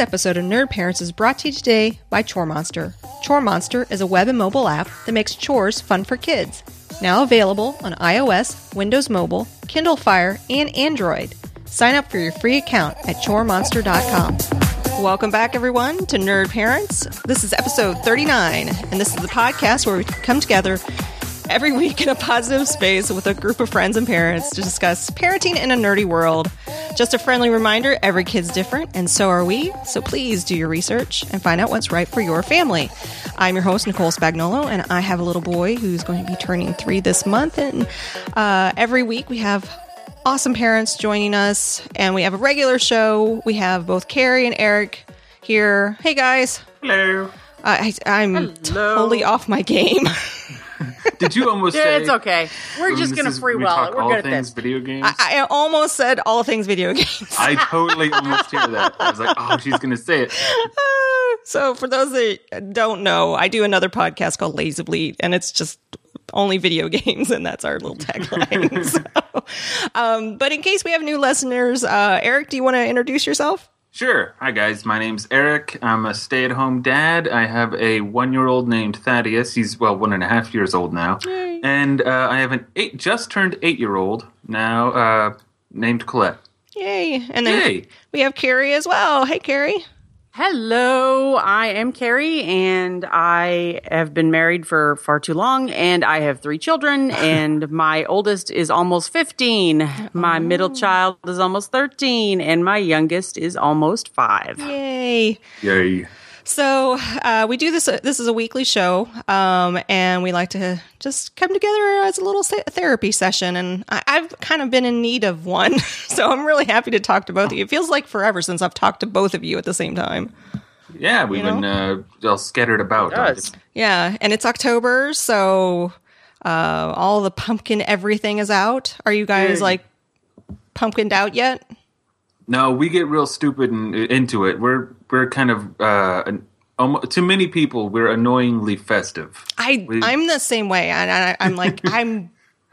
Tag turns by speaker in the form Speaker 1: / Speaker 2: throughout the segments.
Speaker 1: Episode of Nerd Parents is brought to you today by Chore Monster. Chore Monster is a web and mobile app that makes chores fun for kids. Now available on iOS, Windows Mobile, Kindle Fire, and Android. Sign up for your free account at choremonster.com. Welcome back, everyone, to Nerd Parents. This is episode 39, and this is the podcast where we come together every week in a positive space with a group of friends and parents to discuss parenting in a nerdy world. Just a friendly reminder every kid's different, and so are we. So please do your research and find out what's right for your family. I'm your host, Nicole Spagnolo, and I have a little boy who's going to be turning three this month. And uh, every week we have awesome parents joining us, and we have a regular show. We have both Carrie and Eric here. Hey, guys.
Speaker 2: Hello.
Speaker 1: Uh, I, I'm
Speaker 3: Hello.
Speaker 1: totally off my game.
Speaker 2: Did you almost
Speaker 3: Yeah,
Speaker 2: say?
Speaker 3: it's okay. We're just gonna free
Speaker 2: we
Speaker 3: well. We're
Speaker 2: all
Speaker 3: good at this.
Speaker 2: video games.
Speaker 1: I, I almost said all things video games.
Speaker 2: I totally almost hear that. I was like, oh, she's gonna say it.
Speaker 1: so, for those that don't know, I do another podcast called Lazy Bleed, and it's just only video games, and that's our little tagline. so, um, but in case we have new listeners, uh, Eric, do you want to introduce yourself?
Speaker 2: Sure. Hi guys, my name's Eric. I'm a stay-at-home dad. I have a one-year-old named Thaddeus. He's well, one and a half years old now, Yay. and uh, I have an eight, just turned eight-year-old now, uh, named Colette.
Speaker 1: Yay! And then
Speaker 2: Yay.
Speaker 1: we have Carrie as well. Hey, Carrie.
Speaker 3: Hello, I am Carrie, and I have been married for far too long, and I have three children, and my oldest is almost 15, my middle oh. child is almost 13, and my youngest is almost five.
Speaker 1: Yay!
Speaker 2: Yay!
Speaker 1: So uh, we do this. This is a weekly show, um, and we like to just come together as a little therapy session. And I, I've kind of been in need of one, so I'm really happy to talk to both of you. It feels like forever since I've talked to both of you at the same time.
Speaker 2: Yeah, we've
Speaker 1: You
Speaker 2: been uh, all scattered about. on
Speaker 3: does.
Speaker 1: Yeah, and it's October, so uh, all the pumpkin everything is out. Are you guys
Speaker 2: Yay.
Speaker 1: like pumpkined out yet?
Speaker 2: No, we get real stupid and into it. We're we're kind of uh, an, um, to many people we're annoyingly festive.
Speaker 1: I
Speaker 2: We-
Speaker 1: I'm the same way, and I, I'm like I'm.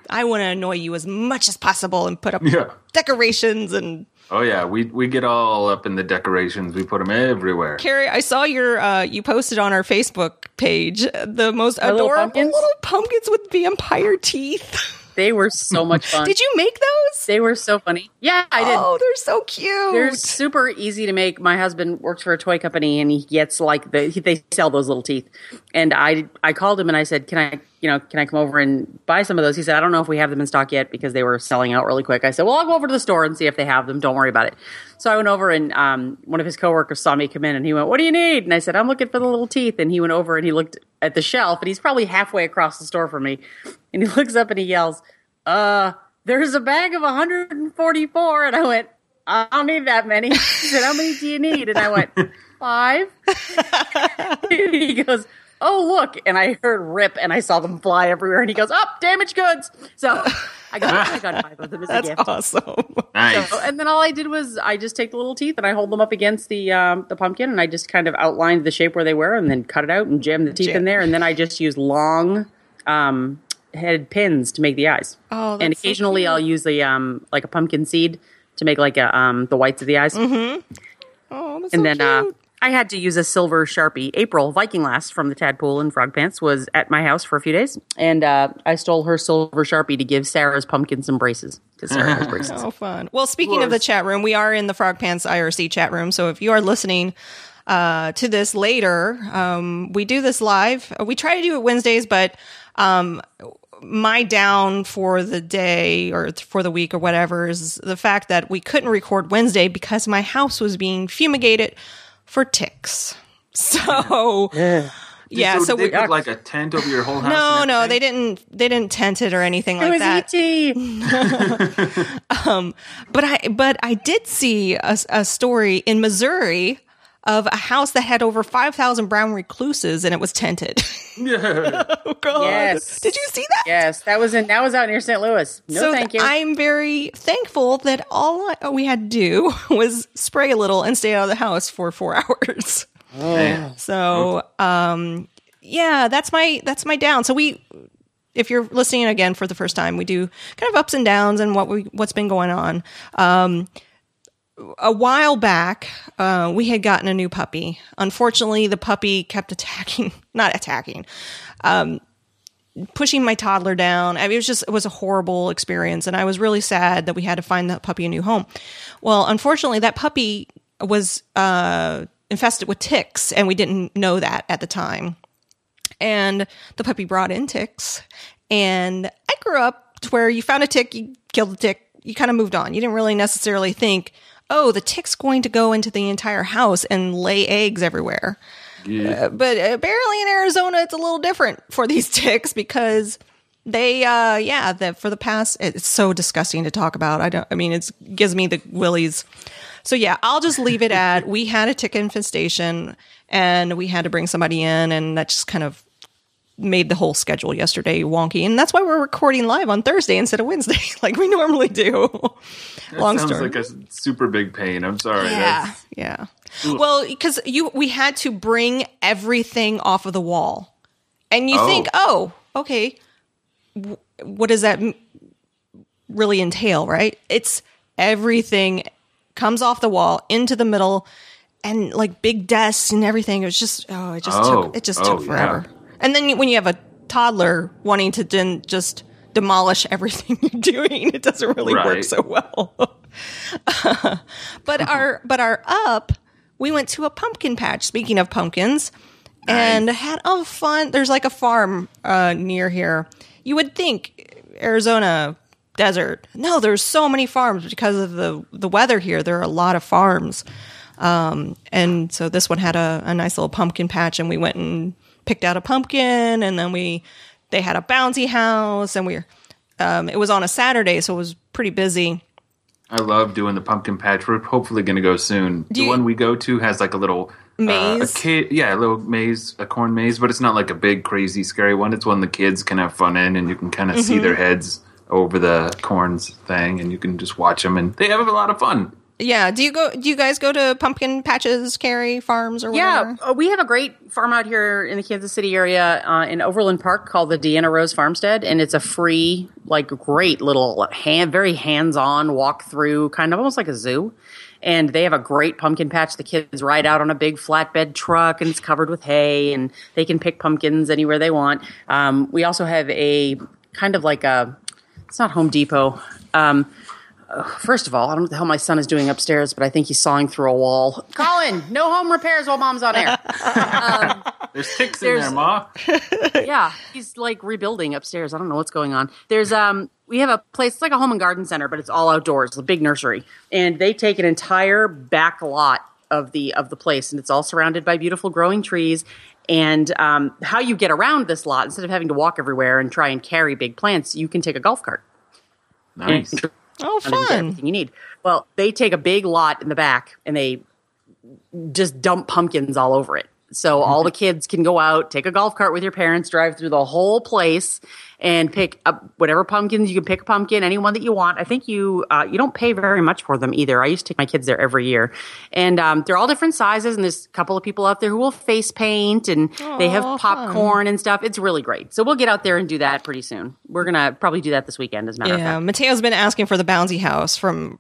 Speaker 1: I want to annoy you as much as possible and put up
Speaker 2: Yeah.
Speaker 1: decorations and
Speaker 2: Oh yeah, we we get all up in the decorations. We put them everywhere.
Speaker 1: Carrie, I saw your uh, you posted on our Facebook page the most
Speaker 3: little
Speaker 1: adorable
Speaker 3: pumpkins?
Speaker 1: little pumpkins with vampire teeth.
Speaker 3: They were so much fun.
Speaker 1: Did you make those?
Speaker 3: They were so funny. Yeah, I did.
Speaker 1: Oh, they're so cute.
Speaker 3: They're super easy to make. My husband works for a toy company, and he gets like the he, they sell those little teeth. And I I called him and I said, "Can I you know can I come over and buy some of those?" He said, "I don't know if we have them in stock yet because they were selling out really quick." I said, "Well, I'll go over to the store and see if they have them. Don't worry about it." So I went over and um, one of his coworkers saw me come in and he went, "What do you need?" And I said, "I'm looking for the little teeth." And he went over and he looked at the shelf, and he's probably halfway across the store from me, and he looks up and he yells, "Uh." There's a bag of 144, and I went, I don't need that many. He said, How many do you need? And I went, Five. and he goes, Oh, look. And I heard rip and I saw them fly everywhere. And he goes, Up, damaged goods. So I got, I got five of them as a
Speaker 1: That's
Speaker 3: gift.
Speaker 1: awesome.
Speaker 2: Nice.
Speaker 3: So, and then all I did was I just take the little teeth and I hold them up against the um, the pumpkin and I just kind of outlined the shape where they were and then cut it out and jam the teeth
Speaker 1: Jam.
Speaker 3: in there and then I just use long um, headed pins to make the eyes.
Speaker 1: Oh,
Speaker 3: and
Speaker 1: that's so
Speaker 3: occasionally
Speaker 1: cute.
Speaker 3: I'll use the um, like a pumpkin seed to make like a um, the whites of the eyes.
Speaker 1: Oh, that's
Speaker 3: And
Speaker 1: so
Speaker 3: then uh. I had to use a silver sharpie. April Viking Lass from the Tadpool and Frog Pants was at my house for a few days, and uh, I stole her silver sharpie to give Sarah's pumpkin some braces because Sarah has braces.
Speaker 1: Oh, fun. Well, speaking of the chat room, we are in the Frog Pants IRC chat room. So if you are listening uh, to this later, um, we do this live. Uh, We try to do it Wednesdays, but um, my down for the day or for the week or whatever is the fact that we couldn't record Wednesday because my house was being fumigated for ticks. So. Yeah, so,
Speaker 2: did
Speaker 1: we
Speaker 2: they put like a tent over your whole house.
Speaker 1: no, no,
Speaker 2: everything?
Speaker 1: they didn't. They didn't tent it or anything
Speaker 3: It
Speaker 1: like
Speaker 3: was
Speaker 1: that.
Speaker 3: ET.
Speaker 1: Um, but I but I did see a, a story in Missouri of a house that had over five thousand brown recluses and it was tented.
Speaker 2: Yeah.
Speaker 1: oh God!
Speaker 3: Yes.
Speaker 1: Did you see that?
Speaker 3: Yes, that was in that was out near St. Louis. No,
Speaker 1: so
Speaker 3: thank you.
Speaker 1: I'm very thankful that all we had to do was spray a little and stay out of the house for four hours.
Speaker 2: Man.
Speaker 1: So, um, yeah, that's my that's my down. So we, if you're listening again for the first time, we do kind of ups and downs and what we what's been going on. Um, a while back, uh, we had gotten a new puppy. Unfortunately, the puppy kept attacking, not attacking, um, pushing my toddler down. I mean, it was just, it was a horrible experience. And I was really sad that we had to find that puppy a new home. Well, unfortunately, that puppy was uh, infested with ticks, and we didn't know that at the time. And the puppy brought in ticks. And I grew up to where you found a tick, you killed the tick, you kind of moved on. You didn't really necessarily think, oh, the tick's going to go into the entire house and lay eggs everywhere.
Speaker 2: Yeah.
Speaker 1: Uh, but apparently in Arizona, it's a little different for these ticks because they, uh, yeah, the, for the past, it's so disgusting to talk about. I don't, I mean, it gives me the willies. So yeah, I'll just leave it at we had a tick infestation and we had to bring somebody in, and that just kind of made the whole schedule yesterday wonky. And that's why we're recording live on Thursday instead of Wednesday, like we normally do.
Speaker 2: That
Speaker 1: Long
Speaker 2: sounds
Speaker 1: story.
Speaker 2: like a super big pain. I'm sorry.
Speaker 1: Yeah,
Speaker 2: That's-
Speaker 1: yeah. Well, because you we had to bring everything off of the wall, and you
Speaker 2: Oh.
Speaker 1: think, oh, okay, w- what does that m- really entail? Right? It's everything comes off the wall into the middle, and like big desks and everything. It was just oh, it just
Speaker 2: Oh.
Speaker 1: took it just
Speaker 2: Oh,
Speaker 1: took forever.
Speaker 2: yeah.
Speaker 1: And then you, when you have a toddler wanting to then just demolish everything you're doing, it doesn't really work so well. but our but our up, we went to a pumpkin patch. Speaking of pumpkins, and had a fun. There's like a farm uh, near here. You would think Arizona desert. No, there's so many farms because of the the weather here. There are a lot of farms. Um, and so this one had a, a nice little pumpkin patch, and we went and picked out a pumpkin, and then we they had a bouncy house, and we um, it was on a Saturday, so it was pretty busy.
Speaker 2: I love doing the pumpkin patch. We're hopefully going to go soon. the
Speaker 1: you-
Speaker 2: one we go to has like a little Uh,
Speaker 1: Maze?
Speaker 2: a kid, yeah, a little maze, a corn maze, but it's not like a big, crazy, scary one. It's one the kids can have fun in, and you can kind of see
Speaker 1: Mm-hmm.
Speaker 2: their heads over the corns thing, and you can just watch them, and they have a lot of fun.
Speaker 1: Yeah. Do you go? Do you guys go to pumpkin patches, Carrie farms, or whatever?
Speaker 3: Yeah, uh, we have a great farm out here in the Kansas City area uh, in Overland Park called the Deanna Rose Farmstead, and it's a free, like, great little hand, very hands-on walk through, kind of almost like a zoo. And they have a great pumpkin patch. The kids ride out on a big flatbed truck, and it's covered with hay, and they can pick pumpkins anywhere they want. Um, we also have a kind of like a, it's not Home Depot. Um, First of all, I don't know what the hell my son is doing upstairs, but I think he's sawing through a wall. Colin, no home repairs while mom's on air.
Speaker 2: There's ticks in
Speaker 3: There's-
Speaker 2: there, Ma.
Speaker 3: yeah, he's like rebuilding upstairs. I don't know what's going on. There's um, we have a place. It's like a home and garden center, but it's all outdoors. A big nursery, and they take an entire back lot of the of the place, and it's all surrounded by beautiful growing trees. And um, how you get around this lot instead of having to walk everywhere and try and carry big plants, you can take a golf cart.
Speaker 2: Nice.
Speaker 3: And
Speaker 1: Oh,
Speaker 3: and you get
Speaker 1: fun.
Speaker 3: everything you need. Well, they take a big lot in the back and they just dump pumpkins all over it. So all the kids can go out, take a golf cart with your parents, drive through the whole place, and pick up whatever pumpkins you can pick a pumpkin, any one that you want. I think you uh, you don't pay very much for them either. I used to take my kids there every year, and um, they're all different sizes. And there's a couple of people out there who will face paint, and they have popcorn and stuff. It's really great. So we'll get out there and do that pretty soon. We're gonna probably do that this weekend, as a matter of
Speaker 1: Yeah,
Speaker 3: fact.
Speaker 1: Mateo's been asking for the bouncy house from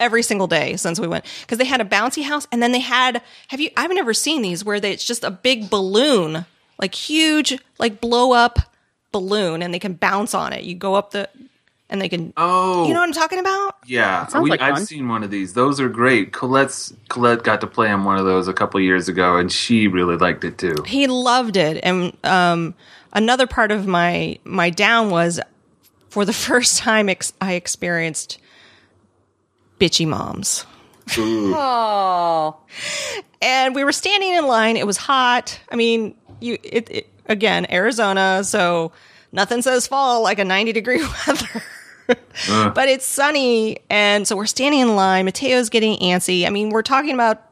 Speaker 1: every single day since we went because they had a bouncy house and then they had have you I've never seen these where they, it's just a big balloon like huge like blow up balloon and they can bounce on it. You go up the and they can
Speaker 2: Oh,
Speaker 1: you know what I'm talking about?
Speaker 2: yeah. We,
Speaker 3: like
Speaker 2: I've
Speaker 3: fun.
Speaker 2: seen one of these. Those are great. Colette's Colette got to play on one of those a couple years ago, and she really liked it too.
Speaker 1: He loved it and um another part of my my down was for the first time ex- I experienced bitchy moms.
Speaker 3: Oh,
Speaker 1: and we were standing in line. It was hot. I mean, you it, it again Arizona, so nothing says fall like a ninety degree weather. Uh. but it's sunny, and so we're standing in line. Mateo's getting antsy. I mean, we're talking about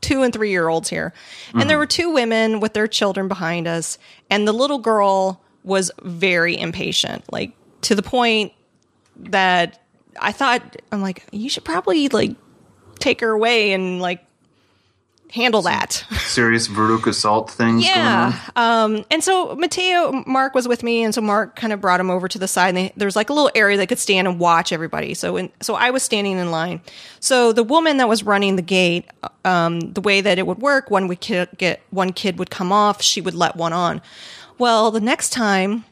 Speaker 1: two and three year olds here, and there mm-hmm. were two women with their children behind us, and the little girl was very impatient, like to the point that I thought I'm like, you should probably like take her away and like handle that.
Speaker 2: Serious Veruca Salt things
Speaker 1: Yeah.
Speaker 2: going on.
Speaker 1: Um, and so Mateo, Mark was with me, and so Mark kind of brought him over to the side. And they, there's like a little area they could stand and watch everybody. So, in, so I was standing in line. So the woman that was running the gate, um, the way that it would work, one would ki- get one kid would come off, she would let one on. Well, the next time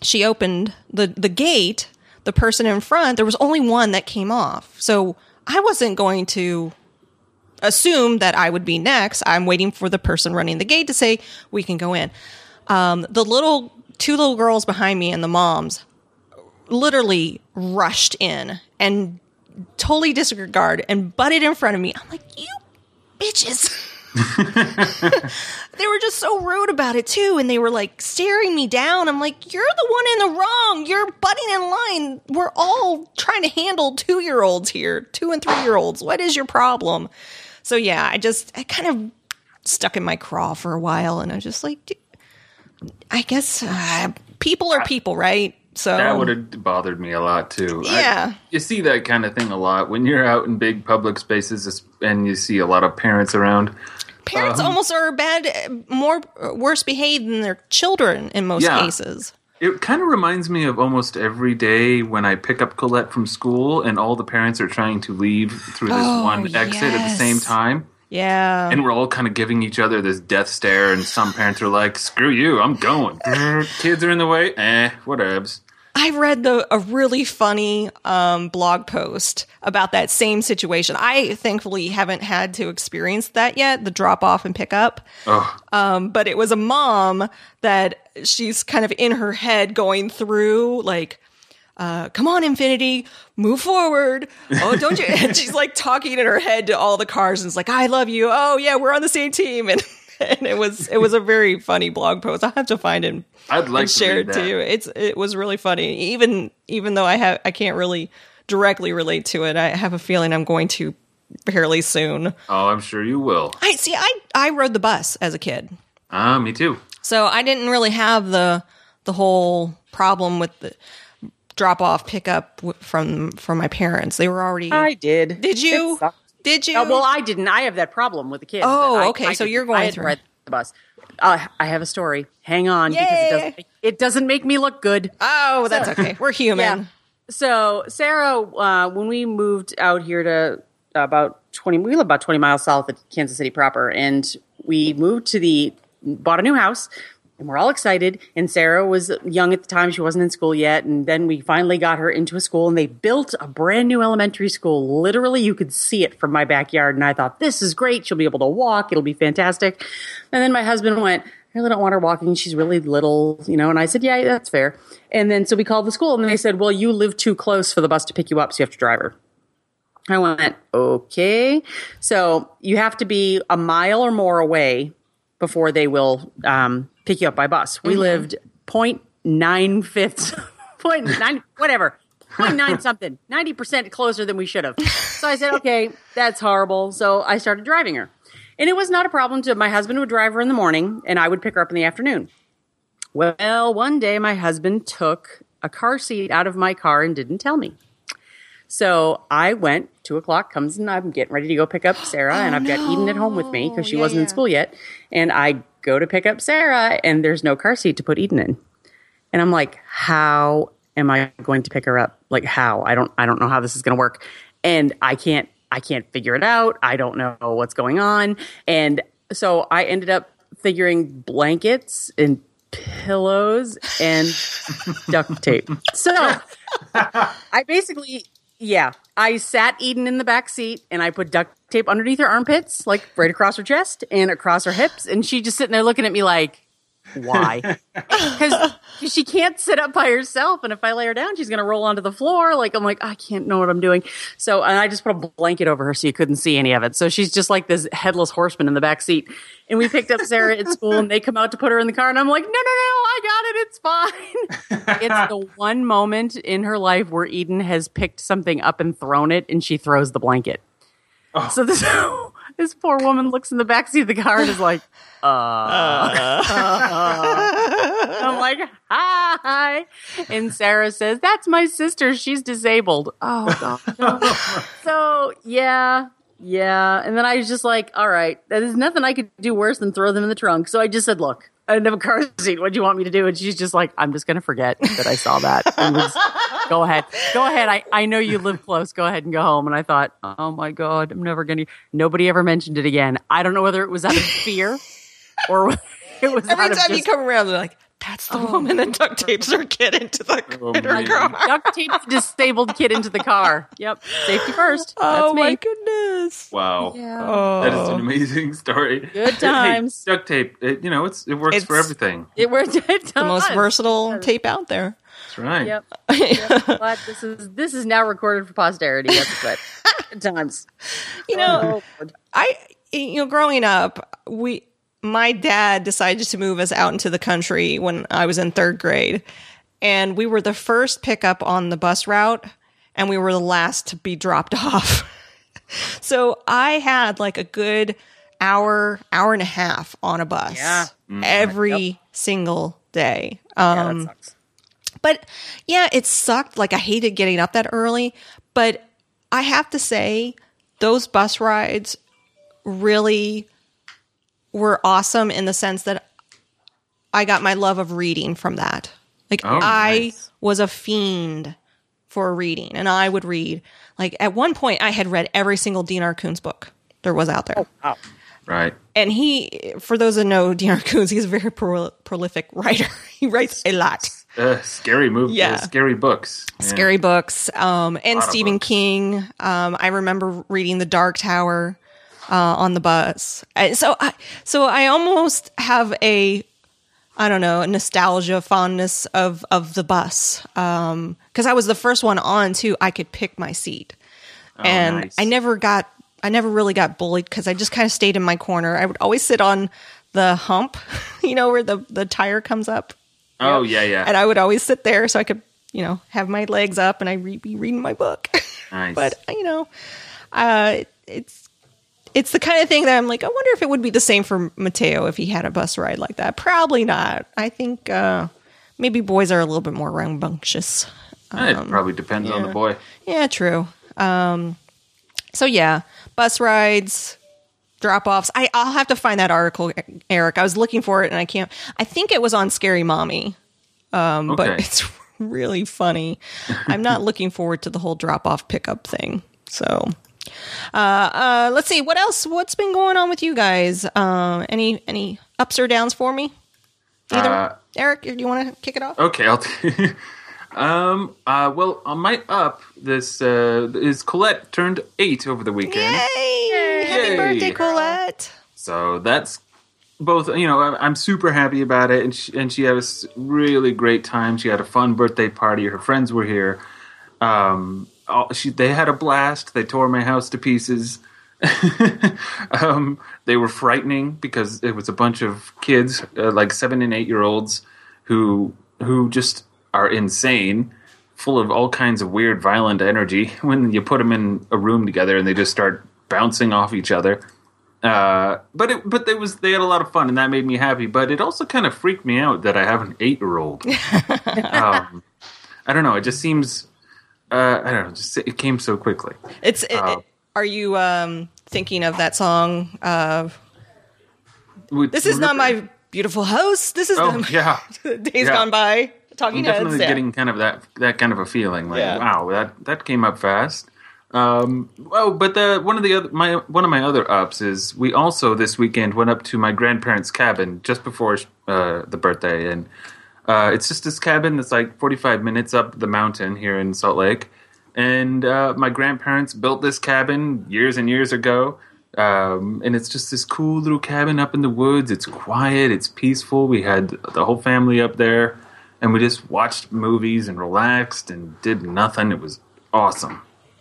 Speaker 1: she opened the the gate, the person in front, there was only one that came off. So I wasn't going to assume that I would be next. I'm waiting for the person running the gate to say we can go in. Um, the little two little girls behind me and the moms literally rushed in and totally disregard and butted in front of me. I'm like, you bitches. they were just so rude about it too and they were like staring me down. I'm like you're the one in the wrong. You're butting in line. We're all trying to handle two year olds here two and three year olds what is your problem? So yeah i just i kind of stuck in my craw for a while and i was just like "D- i guess uh, people are people right so
Speaker 2: That would have bothered me a lot too. I-
Speaker 1: Yeah.
Speaker 2: you see that kind of thing a lot when you're out in big public spaces and you see a lot of parents around.
Speaker 1: parents
Speaker 2: Um,
Speaker 1: almost are bad more worse behaved than their children in most
Speaker 2: Yeah.
Speaker 1: cases
Speaker 2: It kind of reminds me of almost every day when I pick up Colette from school and all the parents are trying to leave through this
Speaker 1: Oh,
Speaker 2: one exit at the same time.
Speaker 1: Yeah
Speaker 2: And we're all kind of giving each other this death stare, and some parents are like, "Screw you, I'm going." Kids are in the way. Eh, whatevs.
Speaker 1: I read the a really funny um, blog post about that same situation. I thankfully haven't had to experience that yet, the drop off and pick up. Um, but it was a mom that she's kind of in her head going through like, uh, come on, Infiniti, move forward. Oh, don't you? And she's like talking in her head to all the cars and it's like, I love you. Oh yeah, we're on the same team. And, and it was, it was a very funny blog post. I'll have to find it
Speaker 2: I'd like
Speaker 1: and
Speaker 2: to
Speaker 1: share it to you. It's it was really funny. Even even though I have I can't really directly relate to it, I have a feeling I'm going to fairly soon.
Speaker 2: Oh, I'm sure you will.
Speaker 1: I see. I I rode the bus as a kid,
Speaker 2: Ah, me too.
Speaker 1: so I didn't really have the the whole problem with the drop off pickup w- from from my parents. They were already.
Speaker 3: I did.
Speaker 1: did you? Did you?
Speaker 3: Uh, well, I didn't. I have that problem with the kids.
Speaker 1: Oh,
Speaker 3: I-
Speaker 1: okay,
Speaker 3: I
Speaker 1: so
Speaker 3: didn't-
Speaker 1: you're going
Speaker 3: I to
Speaker 1: through.
Speaker 3: ride the bus. Uh, I have a story. Hang on, because it doesn't, it doesn't make me look good.
Speaker 1: oh, that's okay. We're human.
Speaker 3: Yeah. So Sarah, uh, when we moved out here to about twenty, we live about twenty miles south of Kansas City proper, and we moved to the bought a new house, and we're all excited. And Sarah was young at the time; she wasn't in school yet. And then we finally got her into a school, and they built a brand new elementary school. Literally, you could see it from my backyard, and I thought, "This is great. She'll be able to walk. It'll be fantastic." And then my husband went. I really don't want her walking. She's really little, you know. And I said, yeah, that's fair. And then so we called the school and they said, well, you live too close for the bus to pick you up, so you have to drive her. I went, okay. So you have to be a mile or more away before they will um, pick you up by bus. We lived 0.9 fifths, 0.9, whatever, 0.9 something, 90% closer than we should have. So I said, okay, that's horrible. So I started driving her. And it was not a problem to my husband would drive her in the morning and I would pick her up in the afternoon. Well, one day my husband took a car seat out of my car and didn't tell me. So I went, two o'clock comes and I'm getting ready to go pick up Sarah, and I've got oh, Eden at home with me because she
Speaker 1: Oh, Yeah,
Speaker 3: wasn't in school yet. And I go to pick up Sarah, and there's no car seat to put Eden in. And I'm like, how am I going to pick her up? Like how? I don't I don't know how this is going to work. And I can't I can't figure it out. I don't know what's going on. And so I ended up figuring blankets and pillows and duct tape. So I basically yeah, I sat Eden in the back seat and I put duct tape underneath her armpits, like right across her chest and across her hips, and she just sitting there looking at me like, why? Because she can't sit up by herself, and if I lay her down, she's going to roll onto the floor. Like I'm like, I can't know what I'm doing. So, and I just put a blanket over her so you couldn't see any of it. So she's just like this headless horseman in the back seat. And we picked up Sarah at school, and they come out to put her in the car, and I'm like, no, no, no, I got it. It's fine. it's the one moment in her life where Eden has picked something up and thrown it, and she throws the blanket. Oh. So this this poor woman looks in the backseat of the car and is like, uh. I'm like, hi. And Sarah says, that's my sister. She's disabled. Oh, God. so, yeah, Yeah, and then I was just like, all right, there's nothing I could do worse than throw them in the trunk. So I just said, look, I didn't have a car seat. What do you want me to do? And she's just like, I'm just going to forget that I saw that. And was, go ahead. Go ahead. I, I know you live close. Go ahead and go home. And I thought, oh my God, I'm never going to. Nobody ever mentioned it again. I don't know whether it was out of fear or it was
Speaker 1: Every
Speaker 3: out of
Speaker 1: time
Speaker 3: just,
Speaker 1: you come around, they're like, "That's the oh. woman that duct tapes her kid into the
Speaker 2: Oh,
Speaker 1: in her
Speaker 2: man.
Speaker 1: car."
Speaker 3: duct tape the disabled kid into the car. Yep. Safety first.
Speaker 1: Oh
Speaker 3: That's me.
Speaker 1: my goodness!
Speaker 2: Wow.
Speaker 3: Yeah.
Speaker 1: Oh,
Speaker 2: That is an oh. amazing story.
Speaker 3: Good times.
Speaker 2: Hey, duct tape, it, you know, it's it works for everything.
Speaker 3: It works. It
Speaker 1: the most
Speaker 3: does.
Speaker 1: versatile tape out there.
Speaker 2: That's right.
Speaker 3: Yep. yep. But this is this is now recorded for posterity. That's good. Good times.
Speaker 1: You know,
Speaker 3: Oh, Lord.
Speaker 1: I you know, growing up, we my dad decided to move us out into the country when I was in third grade, and we were the first pickup on the bus route, and we were the last to be dropped off. so I had like a good hour, hour and a half on a bus
Speaker 3: Yeah.
Speaker 1: every single day.
Speaker 3: Yeah,
Speaker 1: Um,
Speaker 3: that sucks.
Speaker 1: but yeah, it sucked. Like I hated getting up that early, but I have to say those bus rides really were awesome in the sense that I got my love of reading from that. Like
Speaker 2: Oh,
Speaker 1: I
Speaker 2: nice.
Speaker 1: was a fiend for reading and I would read. Like at one point I had read every single Dean Koontz book there was out there.
Speaker 3: Wow.
Speaker 2: Right.
Speaker 1: And he, for those that know Dean Koontz, he's a very pro- prolific writer. he writes a lot.
Speaker 2: Uh, scary movies,
Speaker 1: Yeah.
Speaker 2: scary books. Yeah.
Speaker 1: scary books um, and stephen
Speaker 2: books.
Speaker 1: king um, i remember reading the dark tower uh, on the bus And so i so i almost have a i don't know a nostalgia fondness of of the bus because i was the first one on too i could pick my seat and
Speaker 2: Oh, nice.
Speaker 1: i never got i never really got bullied because i just kind of stayed in my corner i would always sit on the hump you know where the the tire comes up
Speaker 2: Oh yeah, yeah.
Speaker 1: and I would always sit there so I could, you know, have my legs up and I re- be reading my book.
Speaker 2: nice.
Speaker 1: but you know, uh, it's it's the kind of thing that I'm like, I wonder if it would be the same for Mateo if he had a bus ride like that. Probably not. I think uh, maybe boys are a little bit more rambunctious.
Speaker 2: it probably depends on the
Speaker 1: um,
Speaker 2: boy.
Speaker 1: Yeah, true. Um, so yeah, bus rides, drop offs. I I'll have to find that article, Eric. I was looking for it and I can't. I think it was on Scary Mommy, um, but it's really funny. I'm not looking forward to the whole drop off pickup thing. So. Uh, uh, let's see what else. What's been going on with you guys? Uh, any any ups or downs for me? Either
Speaker 2: Uh,
Speaker 1: Eric, do you want to kick it off?
Speaker 2: Okay, I'll. T- um. Uh. Well, on my up, this uh is Colette turned eight over the weekend.
Speaker 1: Yay! Happy birthday, Colette!
Speaker 2: So that's both. You know, I'm, I'm super happy about it, and she, and she had a really great time. She had a fun birthday party. Her friends were here. Um, all, she they had a blast. They tore my house to pieces. um, they were frightening because it was a bunch of kids, uh, like seven and eight year olds, who who just are insane, full of all kinds of weird, violent energy. When you put them in a room together and they just start bouncing off each other. Uh, but it, but they was they had a lot of fun and that made me happy. But it also kind of freaked me out that I have an eight year old. um, I don't know. It just seems. Uh, I don't know. Just it came so quickly.
Speaker 1: It's. It, it- are you um, thinking of that song? Uh,
Speaker 2: Would-
Speaker 1: this is not my beautiful house. This is
Speaker 2: Oh
Speaker 1: the
Speaker 2: yeah.
Speaker 1: days
Speaker 2: Yeah.
Speaker 1: gone by.
Speaker 2: I'm
Speaker 1: Talking heads.
Speaker 2: definitely
Speaker 1: yeah.
Speaker 2: getting kind of that that kind of a feeling. Like,
Speaker 1: Yeah.
Speaker 2: wow, that that came up fast. Um, oh, but the one of the other my one of my other ups is we also this weekend went up to my grandparents' cabin just before uh, the birthday, and uh, it's just this cabin that's like 45 minutes up the mountain here in Salt Lake. And uh, my grandparents built this cabin years and years ago. Um, and it's just this cool little cabin up in the woods. It's quiet, it's peaceful. We had the whole family up there, and we just watched movies and relaxed and did nothing. It was awesome.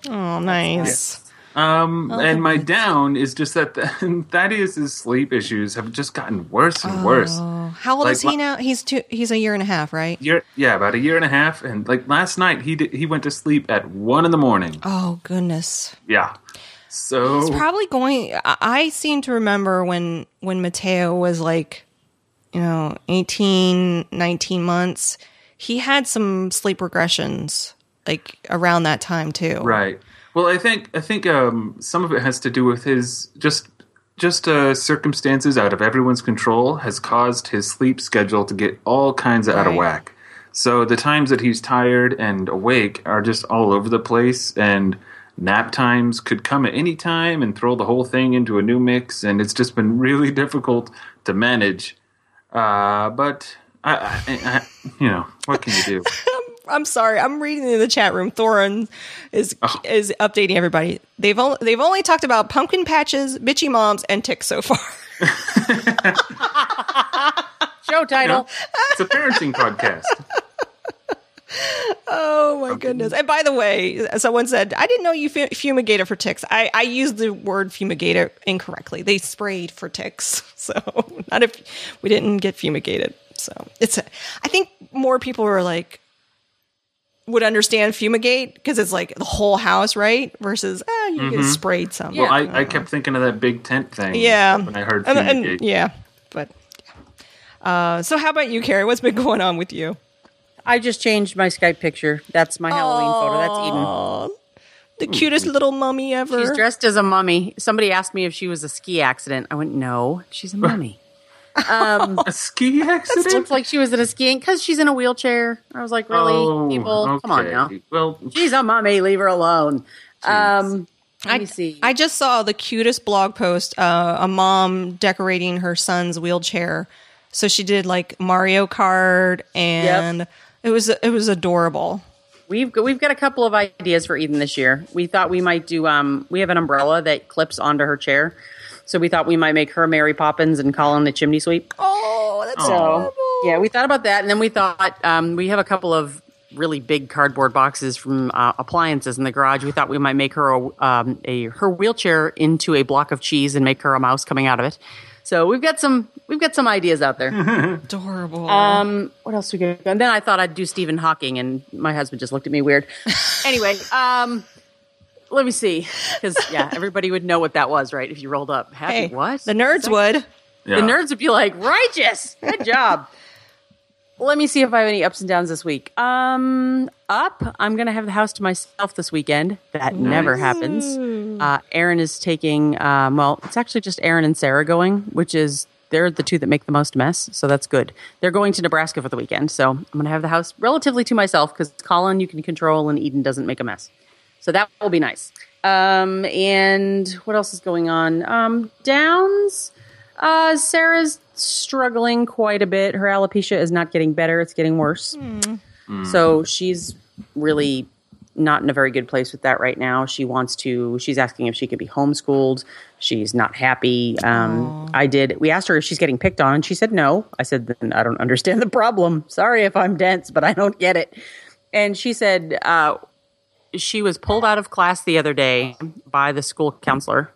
Speaker 1: Oh, nice.
Speaker 2: Um, and my down is just that Thaddeus's sleep issues have just gotten worse and worse.
Speaker 1: Oh, how old
Speaker 2: Like,
Speaker 1: is he now? He's two. He's a year and a half, right?
Speaker 2: Year, yeah, about a year and a half, and like last night, he did, he went to sleep at one in the morning.
Speaker 1: Oh goodness.
Speaker 2: Yeah, so
Speaker 1: He's probably going. I seem to remember when when Mateo was like, you know, 18, 19 months. He had some sleep regressions like around that time too.
Speaker 2: Right. Well, I think I think um, some of it has to do with his just just uh, circumstances out of everyone's control has caused his sleep schedule to get all kinds of out of whack. So the times that he's tired and awake are just all over the place, and nap times could come at any time and throw the whole thing into a new mix, and it's just been really difficult to manage. Uh, but I, I, I, you know, what can you do?
Speaker 1: I'm sorry. I'm reading in the chat room. Thorin is oh. is updating everybody. They've only they've only talked about pumpkin patches, bitchy moms, and ticks so far.
Speaker 3: Show title.
Speaker 2: It's a parenting podcast.
Speaker 1: Oh my goodness! And by the way, someone said I didn't know you fumigated for ticks. I I used the word fumigated incorrectly. They sprayed for ticks, so not if we didn't get fumigated. So it's a, I think more people are like would understand fumigate because it's like the whole house, right? Versus ah, you get sprayed some.
Speaker 2: Well, I, I kept thinking of that big tent thing.
Speaker 1: Yeah.
Speaker 2: When I heard
Speaker 1: And- and-
Speaker 2: fumigate.
Speaker 1: yeah, but yeah. Uh, so how about you, Carrie? What's been going on with you?
Speaker 3: I just changed my Skype picture. That's my Halloween photo. That's Eden.
Speaker 1: The cutest little mummy ever.
Speaker 3: She's dressed as a mummy. Somebody asked me if she was a ski accident. I went, no, she's a mummy.
Speaker 2: A ski accident?
Speaker 3: Looks like she was in a skiing because she's in a wheelchair. I was like, really,
Speaker 2: Oh,
Speaker 3: people, come on now.
Speaker 2: Well,
Speaker 3: She's a mummy. Leave her alone. Um, let
Speaker 1: I,
Speaker 3: me see.
Speaker 1: I just saw the cutest blog post. Uh, a mom decorating her son's wheelchair. So she did like Mario Kart, and it was it was adorable.
Speaker 3: We've got, we've got a couple of ideas for Eden this year. We thought we might do. Um, we have an umbrella that clips onto her chair, so we thought we might make her Mary Poppins and Colin the chimney sweep.
Speaker 1: Oh, that's
Speaker 3: So
Speaker 1: adorable.
Speaker 3: yeah, we thought about that, and then we thought um, we have a couple of really big cardboard boxes from uh, appliances in the garage. We thought we might make her a, um, a her wheelchair into a block of cheese and make her a mouse coming out of it. So we've got some we've got some ideas out there.
Speaker 1: adorable.
Speaker 3: Um, what else we got? And then I thought I'd do Stephen Hawking, and my husband just looked at me weird. anyway, um, let me see, because yeah, everybody would know what that was, right? If you rolled up, happy
Speaker 1: hey,
Speaker 3: what?
Speaker 1: the nerds would.
Speaker 2: yeah.
Speaker 3: The nerds would be like, righteous, good job. Let me see if I have any ups and downs this week. Um, up, I'm gonna have the house to myself this weekend. That never happens. Uh, Aaron is taking. Um, well, it's actually just Aaron and Sarah going, which is they're the two that make the most mess, so that's good. They're going to Nebraska for the weekend, so I'm gonna have the house relatively to myself because Colin you can control and Eden doesn't make a mess. So that will be nice. Um, and what else is going on? Um, downs. Uh, Sarah's struggling quite a bit. Her alopecia is not getting better; it's getting worse. So she's really not in a very good place with that right now. She wants to. She's asking if she can be homeschooled. She's not happy. Um, I did. We asked her if she's getting picked on, and she said no. I said, then I don't understand the problem. Sorry if I'm dense, but I don't get it. And she said uh, she was pulled out of class the other day by the school counselor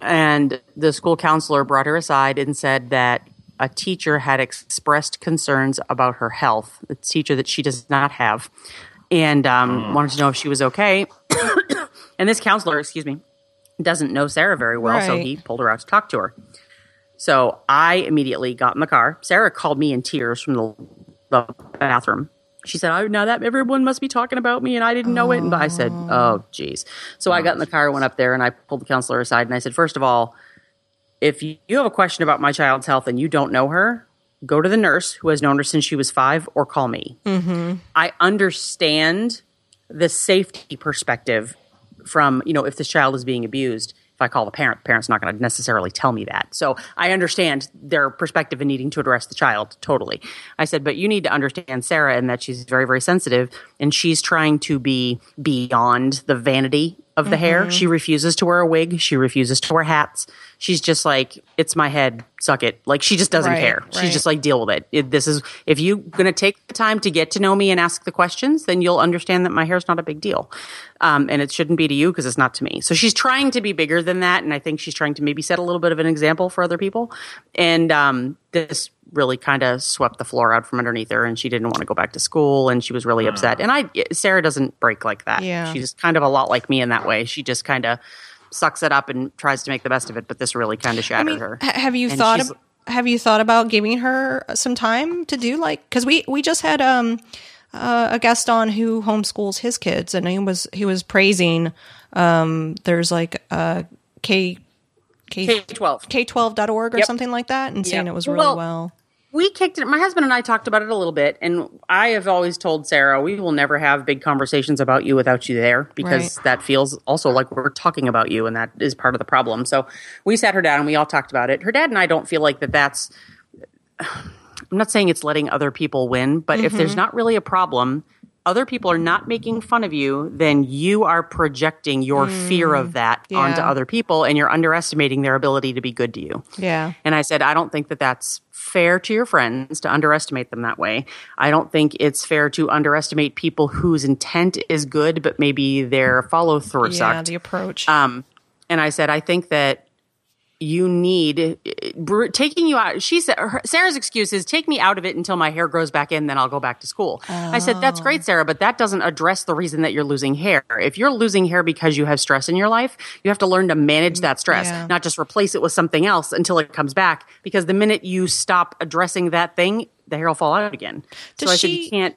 Speaker 3: and the school counselor brought her aside and said that a teacher had expressed concerns about her health, a teacher that she does not have, and um, wanted to know if she was okay. and this counselor, excuse me, doesn't know Sarah very well, so he pulled her out to talk to her. So I immediately got in the car. Sarah called me in tears from the, the bathroom. She said, "Oh, now that everyone must be talking about me, and I didn't know it." And I said, "Oh, geez." So I got in the car, went up there, and I pulled the counselor aside, and I said, first of all, if you you have a question about my child's health and you don't know her, go to the nurse who has known her since she was five, or call me. Mm-hmm. I understand the safety perspective from you know if this child is being abused if i call the parent the parent's not going to necessarily tell me that. So i understand their perspective in needing to address the child totally. I said but you need to understand sarah and that she's very very sensitive and she's trying to be beyond the vanity of the hair. She refuses to wear a wig. She refuses to wear hats. She's just like it's my head. Suck it. Like she just doesn't
Speaker 1: Right,
Speaker 3: care.
Speaker 1: Right.
Speaker 3: she's just like deal with it. it this is if you're going to take the time to get to know me and ask the questions then you'll understand that my hair's not a big deal. Um, and it shouldn't be to you because it's not to me. So she's trying to be bigger than that and i think she's trying to maybe set a little bit of an example for other people. And um, this really kind of swept the floor out from underneath her and she didn't want to go back to school and she was really upset and i sarah doesn't break like that
Speaker 1: Yeah.
Speaker 3: she's kind of a lot like me in that way she just kind of sucks it up and tries to make the best of it but this really kind of
Speaker 1: I
Speaker 3: shattered
Speaker 1: mean,
Speaker 3: her
Speaker 1: have you
Speaker 3: And
Speaker 1: thought?
Speaker 3: she's-
Speaker 1: Of, have you thought about giving her some time to do like? Because we we just had um uh, a guest on who homeschools his kids, and he was he was praising. Um, there's like a K
Speaker 3: K twelve
Speaker 1: K twelve dot org or
Speaker 3: Yep.
Speaker 1: something like that, and saying
Speaker 3: Yep.
Speaker 1: it was really
Speaker 3: Well,
Speaker 1: well.
Speaker 3: We kicked it. My husband and I talked about it a little bit, and I have always told Sarah we will never have big conversations about you without you there because
Speaker 1: Right.
Speaker 3: that feels also like we're talking about you, and that is part of the problem. So we sat her down and we all talked about it. Her dad and I don't feel like that. That's. I'm not saying it's letting other people win, but if there's mm-hmm. not really a problem, other people are not making fun of you, then you are projecting your fear of mm. that onto other people, and you're underestimating their ability to be good to you.
Speaker 1: Yeah.
Speaker 3: And I said, I don't think that that's fair to your friends to underestimate them that way. I don't think it's fair to underestimate people whose intent is good, but maybe their follow through
Speaker 1: Yeah,
Speaker 3: sucked.
Speaker 1: the approach.
Speaker 3: Um, and I said, I think that you need eh, br- taking you out. She said, her, Sarah's excuse is take me out of it until my hair grows back in, then I'll go back to school. I said, that's oh. great, Sarah, but that doesn't address the reason that you're losing hair. If you're losing hair because you have stress in your life, you have to learn to manage that stress,
Speaker 1: Yeah.
Speaker 3: not just replace it with something else until it comes back. Because the minute you stop addressing that thing, the hair will fall out again.
Speaker 1: Does
Speaker 3: so I said,
Speaker 1: she-
Speaker 3: you can't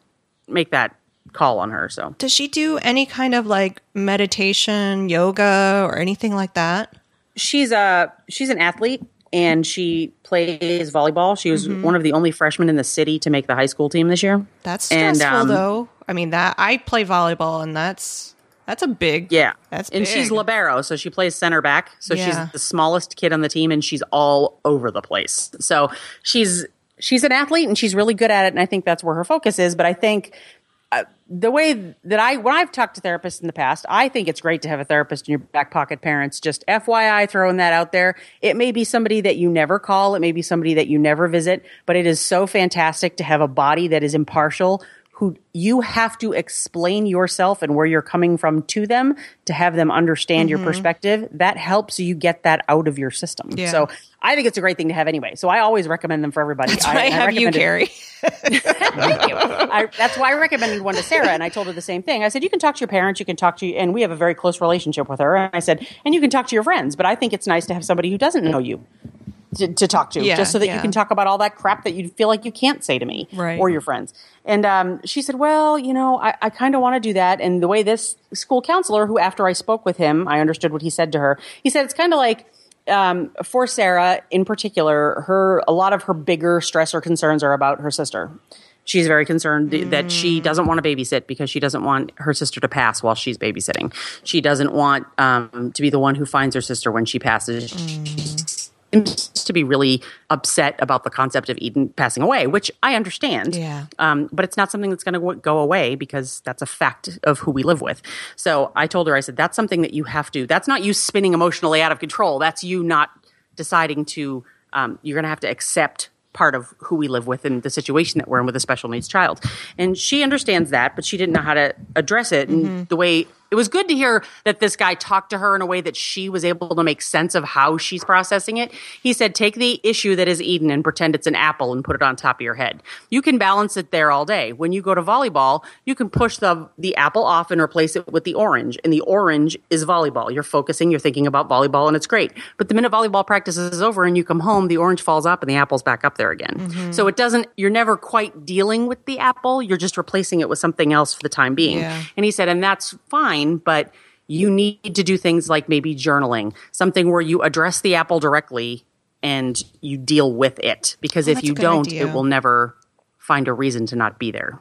Speaker 3: make that call on her. So
Speaker 1: Does she do any kind of like meditation, yoga, or anything like that?
Speaker 3: She's a she's an athlete and she plays volleyball. She was
Speaker 1: Mm-hmm.
Speaker 3: one of the only freshmen in the city to make the high school team this year.
Speaker 1: That's
Speaker 3: And,
Speaker 1: stressful
Speaker 3: um,
Speaker 1: though. I mean that I play volleyball and that's that's a big
Speaker 3: Yeah,
Speaker 1: That's
Speaker 3: and she's libero, so she plays center back. So
Speaker 1: Yeah.
Speaker 3: she's the smallest kid on the team, and she's all over the place. So she's she's an athlete, and she's really good at it. And I think that's where her focus is. But I think uh, the way that I when I've talked to therapists in the past, I think it's great to have a therapist in your back pocket. Parents, just FYI, throwing that out there. It may be somebody that you never call. It may be somebody that you never visit. But it is so fantastic to have a body that is impartial who you have to explain yourself and where you're coming from to them to have them understand your mm-hmm. perspective. That helps you get that out of your system.
Speaker 1: Yeah.
Speaker 3: So I think it's a great thing to have anyway. So I always recommend them for everybody.
Speaker 1: That's why I, have you,
Speaker 3: recommend
Speaker 1: Carrie.
Speaker 3: Thank you. I, that's why I recommended one to Sarah, and I told her the same thing. I said, you can talk to your parents, you can talk to, you, and we have a very close relationship with her. And I said, and you can talk to your friends, but I think it's nice to have somebody who doesn't know you. To, to talk to,
Speaker 1: Yeah,
Speaker 3: just so that
Speaker 1: yeah.
Speaker 3: you can talk about all that crap that you feel like you can't say to me
Speaker 1: Right.
Speaker 3: or your friends. And um, she said, Well, you know, I, I kind of want to do that. And the way this school counselor, who after I spoke with him, I understood what he said to her. He said, It's kind of like um, for Sarah in particular, her a lot of her bigger stress or concerns are about her sister. She's very concerned that she doesn't want to babysit because she doesn't want her sister to pass while she's babysitting. She doesn't want um, to be the one who finds her sister when she passes. Seems to be really upset about the concept of Eden passing away, which I understand.
Speaker 1: Yeah.
Speaker 3: Um, but it's not something that's going to go away because that's a fact of who we live with. So I told her, I said, that's something that you have to, that's not you spinning emotionally out of control. That's you not deciding to, um, you're going to have to accept part of who we live with and the situation that we're in with a special needs child. And she understands that, but she didn't know how to address it. And the way it was good to hear that this guy talked to her in a way that she was able to make sense of how she's processing it. He said, Take the issue that is Eden and pretend it's an apple and put it on top of your head. You can balance it there all day. When you go to volleyball, you can push the, the apple off and replace it with the orange. And the orange is volleyball. You're focusing, you're thinking about volleyball, and it's great. But the minute volleyball practice is over and you come home, the orange falls up and the apple's back up there again. Mm-hmm. So it doesn't, you're never quite dealing with the apple. You're just replacing it with something else for the time being.
Speaker 1: Yeah.
Speaker 3: And he said, and that's fine, but you need to do things like maybe journaling, something where you address the apple directly and you deal with it. Because if you don't,
Speaker 1: idea.
Speaker 3: it will never find a reason to not be there.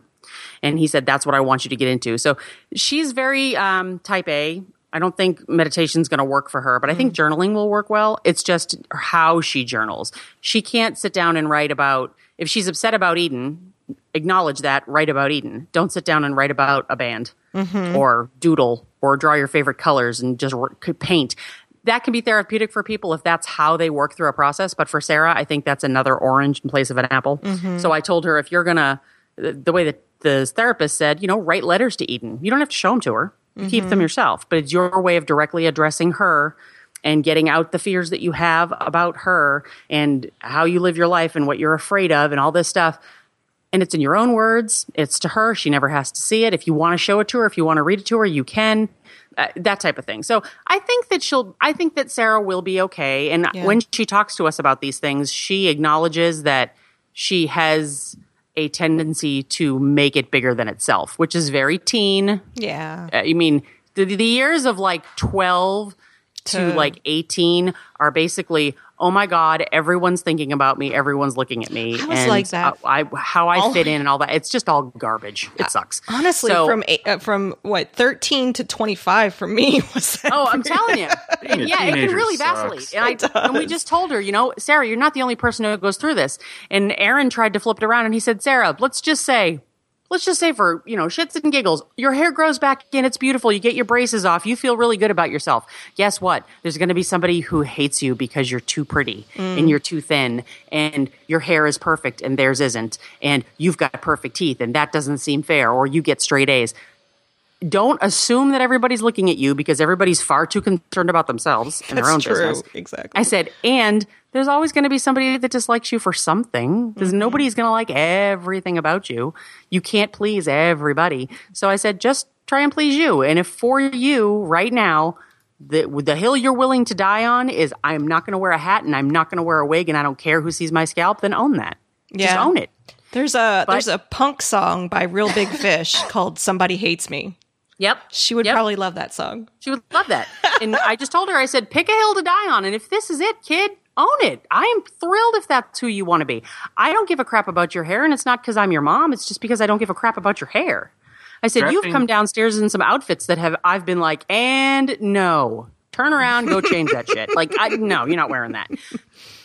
Speaker 3: And he said, that's what I want you to get into. So she's very um, type A. I don't think meditation's going to work for her, but I
Speaker 1: Mm.
Speaker 3: think journaling will work well. It's just how she journals. She can't sit down and write about, if she's upset about Eden, acknowledge that, write about Eden. Don't sit down and write about a band
Speaker 1: Mm-hmm.
Speaker 3: or doodle or draw your favorite colors and just paint. That can be therapeutic for people if that's how they work through a process. But for Sarah, I think that's another orange in place of an apple.
Speaker 1: Mm-hmm.
Speaker 3: So I told her if you're going to, the way that the therapist said, you know, write letters to Eden. You don't have to show them to her, keep
Speaker 1: Mm-hmm.
Speaker 3: them yourself, but it's your way of directly addressing her and getting out the fears that you have about her and how you live your life and what you're afraid of and all this stuff and it's in your own words. It's to her. She never has to see it. If you want to show it to her, if you want to read it to her, you can. Uh, that type of thing. So I think that she'll. I think that Sarah will be okay. And
Speaker 1: Yeah.
Speaker 3: when she talks to us about these things, she acknowledges that she has a tendency to make it bigger than itself, which is very teen.
Speaker 1: Yeah.
Speaker 3: Uh, I mean, the, the years of like 12 to,
Speaker 1: To-
Speaker 3: like 18 are basically, oh my God, everyone's thinking about me. Everyone's looking at me.
Speaker 1: I was
Speaker 3: and
Speaker 1: like that.
Speaker 3: I, I- how I
Speaker 1: All-
Speaker 3: fit in and all that. It's just all garbage. It sucks.
Speaker 1: Honestly,
Speaker 3: So-
Speaker 1: from eight, uh, from what thirteen to twenty five for me was.
Speaker 3: Oh, I'm telling you.
Speaker 2: Being
Speaker 3: yeah, it can really
Speaker 2: sucks.
Speaker 3: vacillate. And, I, and we just told her, you know, Sarah, you're not the only person who goes through this. And Aaron tried to flip it around and he said, Sarah, let's just say, let's just say for, you know, shits and giggles, your hair grows back in. It's beautiful. You get your braces off. You feel really good about yourself. Guess what? There's going to be somebody who hates you because you're too pretty mm. and you're too thin and your hair is perfect and theirs isn't. And you've got perfect teeth and that doesn't seem fair or you get straight A's don't assume that everybody's looking at you because everybody's far too concerned about themselves and their own
Speaker 1: That's true.
Speaker 3: business.
Speaker 1: Exactly.
Speaker 3: I said, and there's always going to be somebody that dislikes you for something because
Speaker 1: Mm-hmm.
Speaker 3: nobody's going to like everything about you. You can't please everybody. So I said, just try and please you. And if for you right now, the, the hill you're willing to die on is I'm not going to wear a hat and I'm not going to wear a wig and I don't care who sees my scalp, then own that. Just
Speaker 1: Yeah.
Speaker 3: own it.
Speaker 1: There's a
Speaker 3: But-
Speaker 1: there's a punk song by Reel Big Fish called "Somebody Hates Me."
Speaker 3: Yep.
Speaker 1: She would
Speaker 3: Yep.
Speaker 1: probably love that song.
Speaker 3: She would love that. and I just told her, I said, pick a hill to die on. And if this is it, kid, own it. I am thrilled if that's who you want to be. I don't give a crap about your hair. And it's not because I'm your mom. It's just because I don't give a crap about your hair. I said, you've come downstairs in some outfits that have, I've been like, and no, turn around, go change that shit. Like, I, no, you're not wearing that.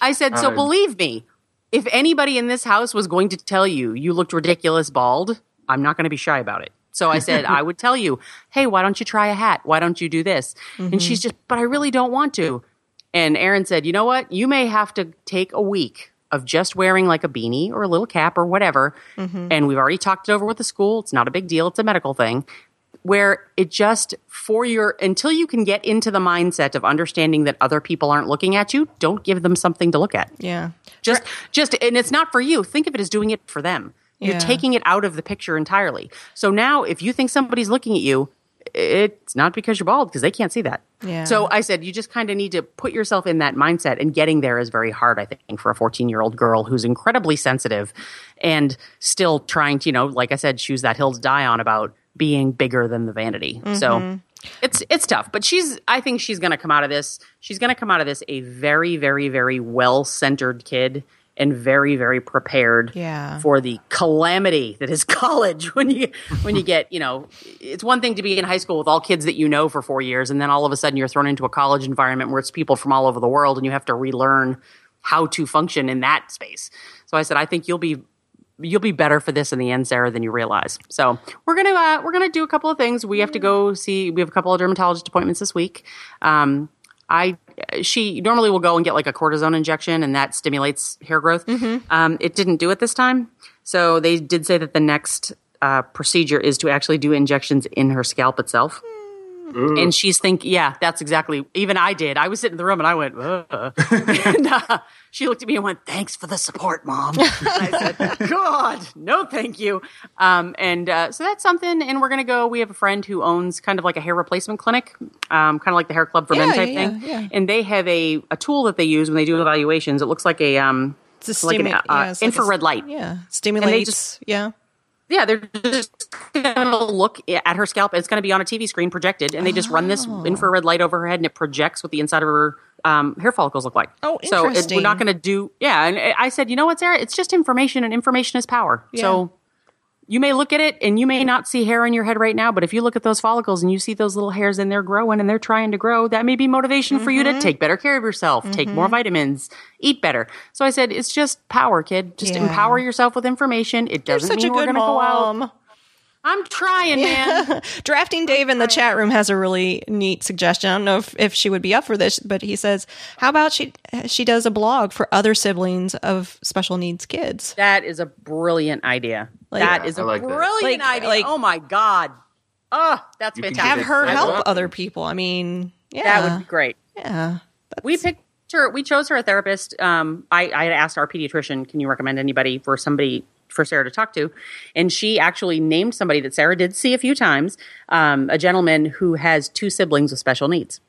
Speaker 3: I said, so
Speaker 2: Uh,
Speaker 3: believe me, if anybody in this house was going to tell you you looked ridiculous bald, I'm not going to be shy about it. So I said, I would tell you, hey, why don't you try a hat? Why don't you do this? And she's just, but I really don't want to. And Aaron said, you know what? You may have to take a week of just wearing like a beanie or a little cap or whatever. Mm-hmm. And we've already talked it over with the school. It's not a big deal. It's a medical thing where it just for your until you can get into the mindset of understanding that other people aren't looking at you don't give them something to look at
Speaker 1: Yeah.
Speaker 3: just just and it's not for you think of it as doing it for them you're taking it out of the picture entirely so now if you think somebody's looking at you it's not because you're bald because they can't see that.
Speaker 1: Yeah.
Speaker 3: so i said you just kind of need to put yourself in that mindset and getting there is very hard i think for a 14 year old girl who's incredibly sensitive and still trying to you know like i said choose that hill to die on about being bigger than the vanity. So mm-hmm. it's it's tough but she's i think she's going to come out of this she's going to come out of this a very very very well centered kid and very very prepared
Speaker 1: Yeah.
Speaker 3: for the calamity that is college when you when you get you know it's one thing to be in high school with all kids that you know for four years and then all of a sudden you're thrown into a college environment where it's people from all over the world and you have to relearn how to function in that space so i said i think you'll be you'll be better for this in the end, Sarah, than you realize. So we're gonna uh, we're gonna do a couple of things. We have to go see. We have a couple of dermatologist appointments this week. Um, I she normally will go and get like a cortisone injection, and that stimulates hair growth. Um, it didn't do it this time, so they did say that the next uh, procedure is to actually do injections in her scalp itself. And she's thinking, yeah, that's exactly. Even I did. I was sitting in the room and I went, Ugh. and uh, she looked at me and went, "Thanks for the support, mom." I said, "God, no, thank you." Um, and uh, so that's something. And we're gonna go. We have a friend who owns kind of like a hair replacement clinic, um, kind of like the hair club for men type
Speaker 1: yeah,
Speaker 3: thing.
Speaker 1: yeah.
Speaker 3: And they have a a tool that they use when they do evaluations. It looks like a um,
Speaker 1: It's a
Speaker 3: like an uh,
Speaker 1: yeah, it's like a
Speaker 3: infrared light.
Speaker 1: Yeah. Stimulates.
Speaker 3: just-
Speaker 1: yeah.
Speaker 3: Yeah, they're just to look at her scalp. It's going to be on a TV screen projected, and they just run this
Speaker 1: Oh.
Speaker 3: infrared light over her head, and it projects what the inside of her um, hair follicles look like.
Speaker 1: Oh, interesting.
Speaker 3: So it, we're not going to do. Yeah, and I said, you know what, Sarah? It's just information, and information is power. So you may look at it, and you may not see hair in your head right now, but if you look at those follicles and you see those little hairs, and they're growing and they're trying to grow, that may be motivation for you
Speaker 1: Mm-hmm.
Speaker 3: to take better care of yourself, take more vitamins, eat better. So I said, it's just power, kid. Just
Speaker 1: Yeah.
Speaker 3: empower yourself with information. It doesn't
Speaker 1: such
Speaker 3: mean
Speaker 1: a
Speaker 3: we're going to go out.
Speaker 1: Mom.
Speaker 3: I'm trying, man.
Speaker 1: Drafting Dave in the chat room has a really neat suggestion. I don't know if, if she would be up for this, but he says, "How about she she does a blog for other siblings of special needs kids?"
Speaker 3: That is a brilliant idea.
Speaker 1: Like-
Speaker 3: that is a
Speaker 2: I like that.
Speaker 3: brilliant
Speaker 1: Like-
Speaker 3: idea.
Speaker 1: like-
Speaker 3: oh my god. Oh, that's fantastic.
Speaker 1: Have her help other people. I mean, yeah,
Speaker 3: That would be great.
Speaker 1: yeah.
Speaker 3: We picked her. We chose her a therapist. Um, I, I had asked our pediatrician, "Can you recommend anybody for somebody for Sarah to talk to?" And she actually named somebody that Sarah did see a few times. Um, a gentleman who has two siblings with special needs.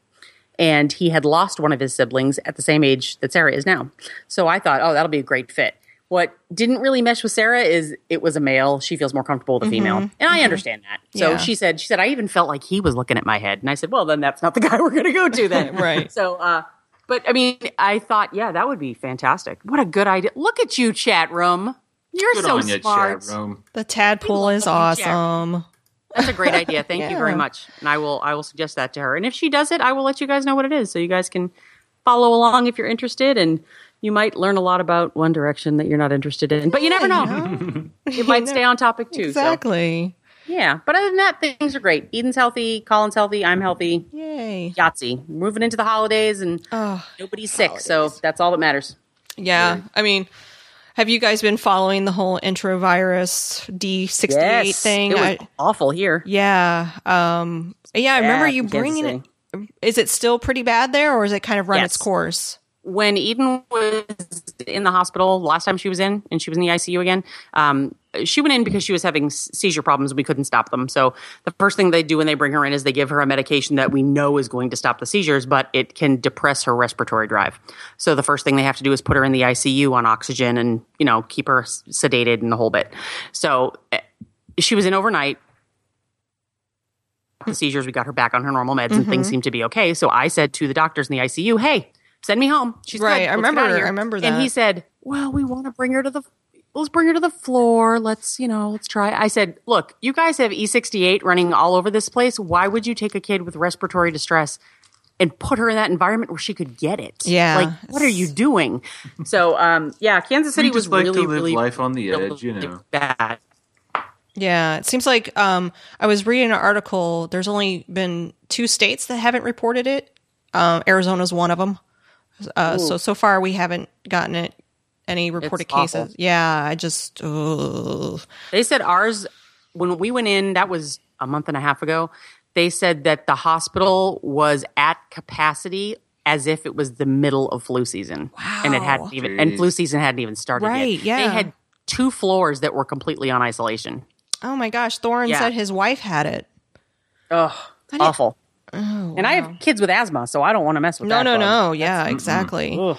Speaker 3: and he had lost one of his siblings at the same age that Sarah is now. So I thought, oh, that'll be a great fit. What didn't really mesh with Sarah is it was a male. She feels more comfortable with a female, and I understand that. So
Speaker 1: Mm-hmm. Yeah.
Speaker 3: she said, she said, I even felt like he was looking at my head, and I said, well, then that's not the guy we're going to go to then,
Speaker 1: Right.
Speaker 3: So, uh, but I mean, I thought, yeah, that would be fantastic. What a good idea! Look at you, chat room. You're
Speaker 2: Good
Speaker 3: so
Speaker 2: on you,
Speaker 3: smart.
Speaker 2: chat room.
Speaker 1: The tadpole is
Speaker 3: love you, Jack.
Speaker 1: awesome.
Speaker 3: That's a great idea. Thank you very much. And I will I will suggest that to her. And if she does it, I will let you guys know what it is so you guys can follow along if you're interested and you might learn a lot about one direction that you're not interested in. But you never know. it might stay on topic too. So
Speaker 1: Exactly.
Speaker 3: yeah. But other than that, things are great. Eden's healthy, Colin's healthy, I'm healthy.
Speaker 1: Yay.
Speaker 3: Yahtzee. Moving into the holidays and
Speaker 1: Oh,
Speaker 3: nobody's sick. So that's all that matters.
Speaker 1: yeah. I mean, have you guys been following the whole enterovirus D68
Speaker 3: Yes.
Speaker 1: thing?
Speaker 3: It was
Speaker 1: I-
Speaker 3: awful here.
Speaker 1: yeah. Um, yeah, I remember you bringing it. Is it still pretty bad there or is it kind of run its course?
Speaker 3: When Eden was in the hospital last time she was in, and she was in the ICU again, um, she went in because she was having seizure problems and we couldn't stop them. So the first thing they do when they bring her in is they give her a medication that we know is going to stop the seizures, but it can depress her respiratory drive. So the first thing they have to do is put her in the ICU on oxygen and you know keep her sedated and the whole bit. So eh, she was in overnight the seizures. We got her back on her normal meds, and things
Speaker 1: Mm-hmm.
Speaker 3: seemed to be okay. So I said to the doctors in the ICU, "Hey, send me home. She's
Speaker 1: Right,
Speaker 3: good.
Speaker 1: I remember- I remember that.
Speaker 3: And he said, "Well, we want to bring her to the." Let's bring her to the floor. Let's, you know, let's try. I said, look, you guys have E68 running all over this place. Why would you take a kid with respiratory distress and put her in that environment where she could get it?
Speaker 1: Yeah.
Speaker 3: Like, what are you doing? So, um, yeah, Kansas City
Speaker 2: We
Speaker 3: was
Speaker 2: like
Speaker 3: really,
Speaker 2: to live
Speaker 3: really,
Speaker 2: life on the
Speaker 3: really
Speaker 2: edge, you know.
Speaker 3: bad.
Speaker 1: Yeah, it seems like um, I was reading an article. There's only been two states that haven't reported it. Um, Arizona's one of them. Uh, so so far we haven't gotten it any reported
Speaker 3: It's awful.
Speaker 1: cases. Yeah, I just ugh.
Speaker 3: They said ours when we went in. That was a month and a half ago. They said that the hospital was at capacity as if it was the middle of flu season, Wow. and it hadn't even and flu season hadn't even started
Speaker 1: Right,
Speaker 3: yet.
Speaker 1: yeah.
Speaker 3: they had two floors that were completely on isolation.
Speaker 1: oh my gosh, Thorin
Speaker 3: Yeah.
Speaker 1: said his wife had it.
Speaker 3: Ugh, awful. And I have kids with asthma, so I don't want to mess with
Speaker 1: No,
Speaker 3: that.
Speaker 1: no,
Speaker 3: bug.
Speaker 1: no. Yeah, exactly.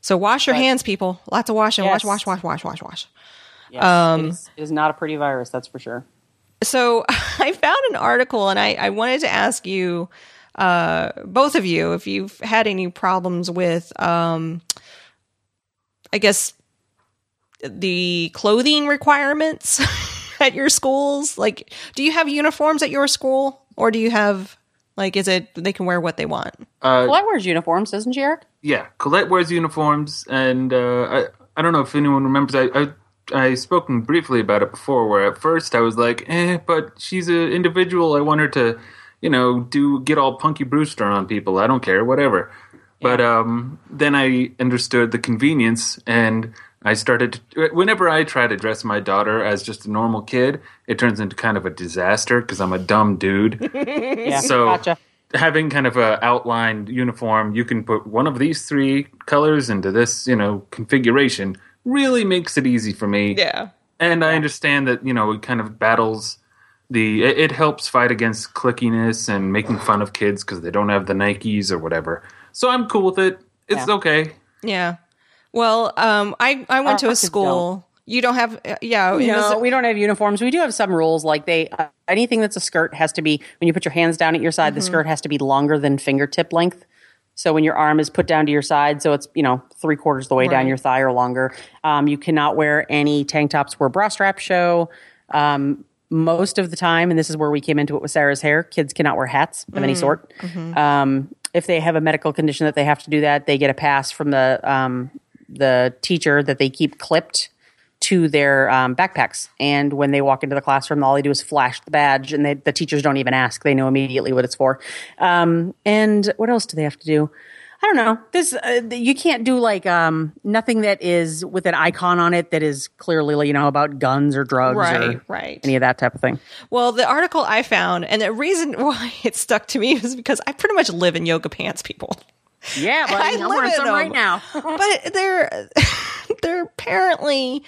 Speaker 1: So wash your hands, people. Lots of washing.
Speaker 3: Yes.
Speaker 1: Wash, wash, wash, wash, wash, wash.
Speaker 3: Yes,
Speaker 1: Um,
Speaker 3: it, is, it is not a pretty virus, that's for sure.
Speaker 1: so I found an article and I, I wanted to ask you, uh, both of you, if you've had any problems with, um, I guess, the clothing requirements at your schools. Like, do you have uniforms at your school or do you have, like, is it they can wear what they want?
Speaker 2: Uh,
Speaker 3: Colette wears uniforms, doesn't she, Eric?
Speaker 2: yeah, Colette wears uniforms, and uh, I I don't know if anyone remembers. I, I I spoken briefly about it before. Where at first I was like, eh, but she's an individual. I want her to, you know, do get all punky Brewster on people. I don't care, whatever. But um, then I understood the convenience, and I started. To, whenever I try to dress my daughter as just a normal kid, it turns into kind of a disaster because I'm a dumb dude.
Speaker 3: Yeah,
Speaker 2: So
Speaker 3: gotcha.
Speaker 2: having kind of a outlined uniform, you can put one of these three colors into this, you know, configuration. Really makes it easy for me.
Speaker 1: Yeah.
Speaker 2: And I understand that, you know, it kind of battles the it, it helps fight against clickiness and making fun of kids because they don't have the Nikes or whatever. So I'm cool with it. It's
Speaker 3: Yeah.
Speaker 2: okay.
Speaker 1: Yeah. Well, um, I, I went to a school. You don't have, uh, yeah. was-
Speaker 3: we don't have uniforms. We do have some rules, like they uh, anything that's a skirt has to be when you put your hands down at your side, the skirt has to be longer than fingertip length. So when your arm is put down to your side, so it's you know three quarters of the way down your thigh or longer. Um, you cannot wear any tank tops where bra straps show. Um, most of the time, and this is where we came into it with Sarah's hair, kids cannot wear hats of any sort. Um, if they have a medical condition that they have to do that, they get a pass from the um, the teacher that they keep clipped to their um, backpacks. And when they walk into the classroom, all they do is flash the badge, and they, the teachers don't even ask; they know immediately what it's for. Um, and what else do they have to do? I don't know. This uh, you can't do like um, nothing that is with an icon on it that is clearly you know about guns or drugs
Speaker 1: Right,
Speaker 3: or
Speaker 1: right.
Speaker 3: any of that type of thing.
Speaker 1: Well, the article I found, and the reason why it stuck to me was because I pretty much live in yoga pants, people.
Speaker 3: Yeah, but
Speaker 1: I
Speaker 3: I'm
Speaker 1: live
Speaker 3: wearing
Speaker 1: in
Speaker 3: some
Speaker 1: them.
Speaker 3: right now.
Speaker 1: but they're they're apparently,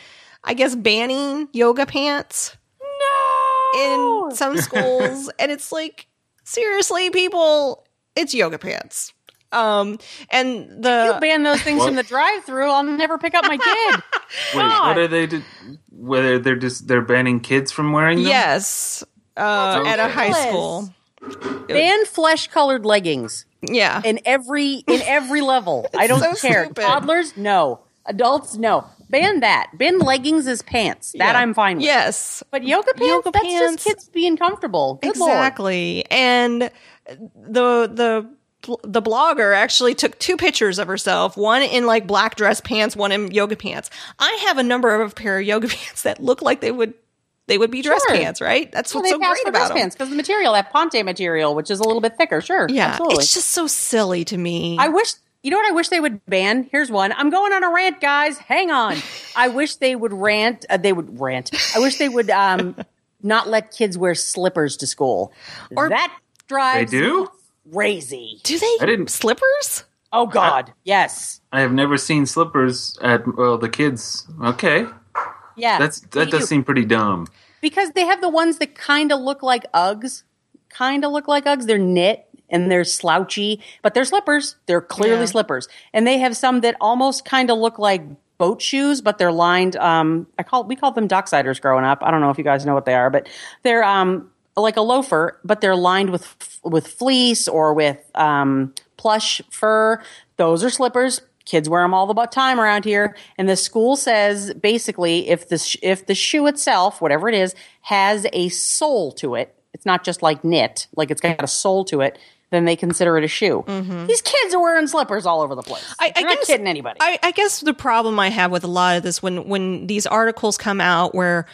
Speaker 1: I guess, banning yoga pants No, in some schools, and it's like seriously, people, it's yoga pants. Um, and the
Speaker 3: You
Speaker 1: the
Speaker 3: ban those things
Speaker 2: What?
Speaker 3: from the drive-through, I'll never pick up my kid.
Speaker 2: Wait,
Speaker 3: God.
Speaker 2: what are they? Do- whether they're just they're banning kids from wearing them?
Speaker 1: yes, uh, at a high school.
Speaker 3: ban flesh-colored leggings
Speaker 1: Yeah,
Speaker 3: in every in every level. I don't
Speaker 1: so
Speaker 3: care.
Speaker 1: stupid.
Speaker 3: Toddlers, no. Adults, no. Ban that. Ban leggings as pants. That
Speaker 1: Yeah.
Speaker 3: I'm fine with.
Speaker 1: Yes,
Speaker 3: But yoga pants,
Speaker 1: Yoga
Speaker 3: that's
Speaker 1: pants.
Speaker 3: just kids being comfortable. Good Lord.
Speaker 1: exactly. And the the the blogger actually took two pictures of herself, one in like black dress pants, one in yoga pants. I have a number of pair of yoga pants that look like they would they would be dress
Speaker 3: Sure.
Speaker 1: pants, right? That's
Speaker 3: Well,
Speaker 1: what's
Speaker 3: they
Speaker 1: so
Speaker 3: pass
Speaker 1: great
Speaker 3: for
Speaker 1: about
Speaker 3: dress
Speaker 1: them.
Speaker 3: pants because the material, that ponte material, which is a little bit thicker. Sure.
Speaker 1: Yeah,
Speaker 3: Absolutely.
Speaker 1: it's just so silly to me.
Speaker 3: I wish you know what I wish they would ban. Here's one. I'm going on a rant, guys. Hang on. I wish they would rant. Uh, they would rant. I wish they would um, not let kids wear slippers to school.
Speaker 1: Or-
Speaker 3: that drives
Speaker 2: They do?
Speaker 3: me crazy.
Speaker 1: Do they
Speaker 2: I didn't-
Speaker 1: slippers?
Speaker 3: Oh God, yes,
Speaker 2: I have never seen slippers at well the kids. Okay,
Speaker 3: yeah.
Speaker 2: that's that does
Speaker 3: do.
Speaker 2: seem pretty dumb.
Speaker 3: because they have the ones that kind of look like Uggs. Kind of look like Uggs. They're knit and they're slouchy, but they're slippers. They're clearly
Speaker 1: Yeah.
Speaker 3: slippers. And they have some that almost kind of look like boat shoes, but they're lined. Um, I call we called them docksiders growing up. I don't know if you guys know what they are, but they're um like a loafer, but they're lined with with fleece or with um, plush fur. Those are slippers. Kids wear them all the time around here, and the school says basically if the sh- if the shoe itself, whatever it is, has a sole to it, it's not just like knit, like it's got a sole to it. Then they consider it a shoe. Mm-hmm. These kids are wearing slippers all over the place.
Speaker 1: I, I
Speaker 3: You're not kidding anybody.
Speaker 1: I, I guess the problem I have with a lot of this when when these articles come out where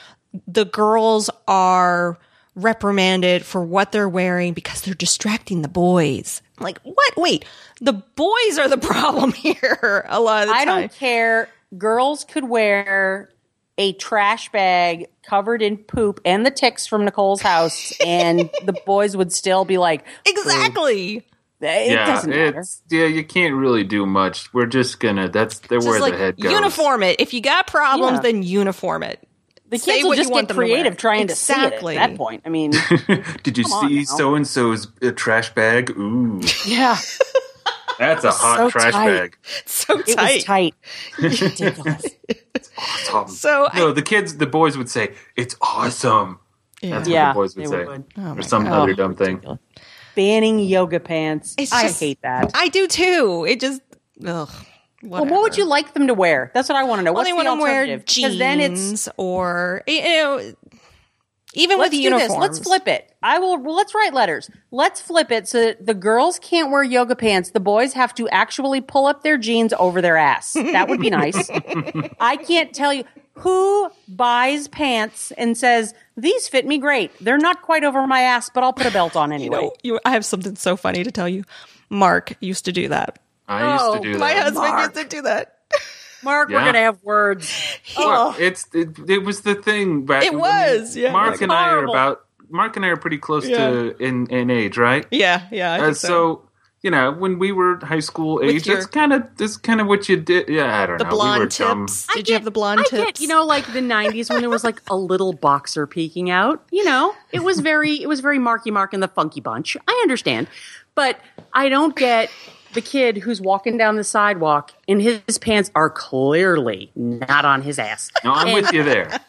Speaker 1: the girls are reprimanded for what they're wearing because they're distracting the boys. I'm like, what? Wait, the boys are the problem here. A lot of the time.
Speaker 3: I
Speaker 1: time.
Speaker 3: don't care. Girls could wear a trash bag covered in poop and the ticks from Nicole's house, and the boys would still be like,
Speaker 1: exactly.
Speaker 3: it
Speaker 2: yeah,
Speaker 3: doesn't matter.
Speaker 2: yeah. You can't really do much. We're just gonna. That's they're
Speaker 1: Just
Speaker 2: where
Speaker 1: like
Speaker 2: the head goes.
Speaker 1: uniform it. If you got problems,
Speaker 3: Yeah.
Speaker 1: then uniform it.
Speaker 3: The
Speaker 1: Say
Speaker 3: kids will just get
Speaker 1: them to wear.
Speaker 3: creative trying to see it at that point. I mean,
Speaker 2: Did you see so and so's uh, trash bag? Ooh,
Speaker 3: yeah,
Speaker 2: that's a hot
Speaker 3: so
Speaker 2: trash
Speaker 3: tight.
Speaker 2: bag.
Speaker 1: So
Speaker 3: it
Speaker 1: tight.
Speaker 3: was tight. Ridiculous.
Speaker 2: Awesome.
Speaker 1: So I-
Speaker 2: no, the kids, the boys would say it's awesome.
Speaker 1: Yeah.
Speaker 2: That's
Speaker 3: Yeah,
Speaker 2: what the boys would say,
Speaker 3: would.
Speaker 1: Oh
Speaker 2: or some
Speaker 1: God.
Speaker 2: other dumb thing.
Speaker 3: Banning yoga pants.
Speaker 1: It's
Speaker 3: I
Speaker 1: just-
Speaker 3: hate that.
Speaker 1: I do too. It just ugh.
Speaker 3: Well, what would you like them to wear? That's what I want to know.
Speaker 1: Well,
Speaker 3: What's
Speaker 1: they
Speaker 3: the
Speaker 1: want to wear jeans
Speaker 3: Because then it's
Speaker 1: or you know, even
Speaker 3: let's
Speaker 1: with the
Speaker 3: do this.
Speaker 1: uniforms.
Speaker 3: Let's flip it. I will. Well, let's write letters. Let's flip it so that the girls can't wear yoga pants. The boys have to actually pull up their jeans over their ass. That would be nice. I can't tell you who buys pants and says these fit me great. They're not quite over my ass, but I'll put a belt on
Speaker 1: You
Speaker 3: anyway.
Speaker 1: know, you, I have something so funny to tell you. Mark used to do that.
Speaker 2: I used
Speaker 3: Oh,
Speaker 2: to do that.
Speaker 1: My husband
Speaker 3: Mark.
Speaker 1: used to do that.
Speaker 3: Mark, we're gonna have words.
Speaker 2: Well, it's it, it was the thing back.
Speaker 1: It
Speaker 2: I mean,
Speaker 1: was, yeah.
Speaker 2: Mark
Speaker 1: Like,
Speaker 2: and I are about. Mark and I are pretty close
Speaker 1: Yeah.
Speaker 2: to in in age, right?
Speaker 1: Yeah, yeah. I
Speaker 2: Uh, so.
Speaker 1: so.
Speaker 2: you know, when we were high school age,
Speaker 1: your-
Speaker 2: that's kind of that's kind of what you did. Yeah, I don't
Speaker 1: The
Speaker 2: know. we were
Speaker 1: blonde
Speaker 2: dumb.
Speaker 1: tips. Did you have the blonde
Speaker 3: I
Speaker 1: tips?
Speaker 3: get, you know, like the '90s when there was like a little boxer peeking out. You know, it was very, it was very Marky Mark and the Funky Bunch. I understand, but I don't get the kid who's walking down the sidewalk and his pants are clearly not on his ass.
Speaker 2: No, I'm
Speaker 3: And
Speaker 2: with you there.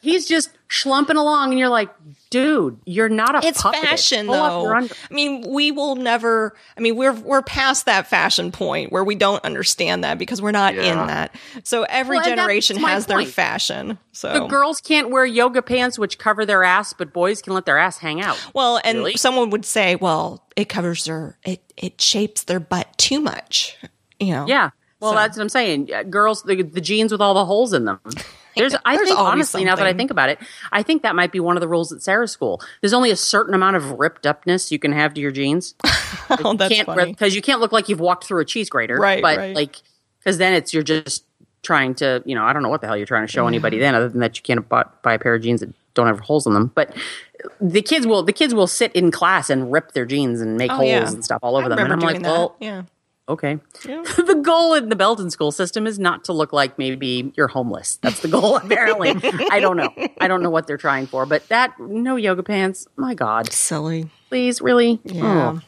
Speaker 3: He's just schlumping along, and you're like, dude, you're not a
Speaker 1: it's
Speaker 3: puppet.
Speaker 1: fashion
Speaker 3: Pull
Speaker 1: though.
Speaker 3: under-
Speaker 1: I mean, we will never. I mean, we're we're past that fashion point where we don't understand that because we're not in that. So every
Speaker 3: Well,
Speaker 1: generation
Speaker 3: my
Speaker 1: has their fashion. So
Speaker 3: The girls can't wear yoga pants which cover their ass, but boys can let their ass hang out.
Speaker 1: well, and
Speaker 3: Really?
Speaker 1: someone would say, well, it covers their it it shapes their butt too much. You know.
Speaker 3: Yeah. Well,
Speaker 1: So-
Speaker 3: that's what I'm saying. Girls, the, the jeans with all the holes in them. There's, I
Speaker 1: There's
Speaker 3: think, honestly, now that I think about it, I think that might be one of the rules at Sarah's school. There's only a certain amount of ripped upness you can have to your jeans.
Speaker 1: oh, that's
Speaker 3: can't
Speaker 1: funny.
Speaker 3: because you can't look like you've walked through a cheese grater,
Speaker 1: Right,
Speaker 3: But
Speaker 1: right.
Speaker 3: like, because then it's you're just trying to, you know, I don't know what the hell you're trying to show anybody then, other than that you can't buy, buy a pair of jeans that don't have holes in them. But the kids will, the kids will sit in class and rip their jeans and make
Speaker 1: Oh,
Speaker 3: holes
Speaker 1: yeah.
Speaker 3: and stuff all over
Speaker 1: I
Speaker 3: them. And I'm like,
Speaker 1: that.
Speaker 3: well,
Speaker 1: yeah.
Speaker 3: Okay. the goal in the Belton school system is not to look like maybe you're homeless. That's the goal, apparently. I don't know. I don't know what they're trying for, but that no yoga pants. My God,
Speaker 1: Silly.
Speaker 3: please, really?
Speaker 1: Yeah.
Speaker 3: Oh.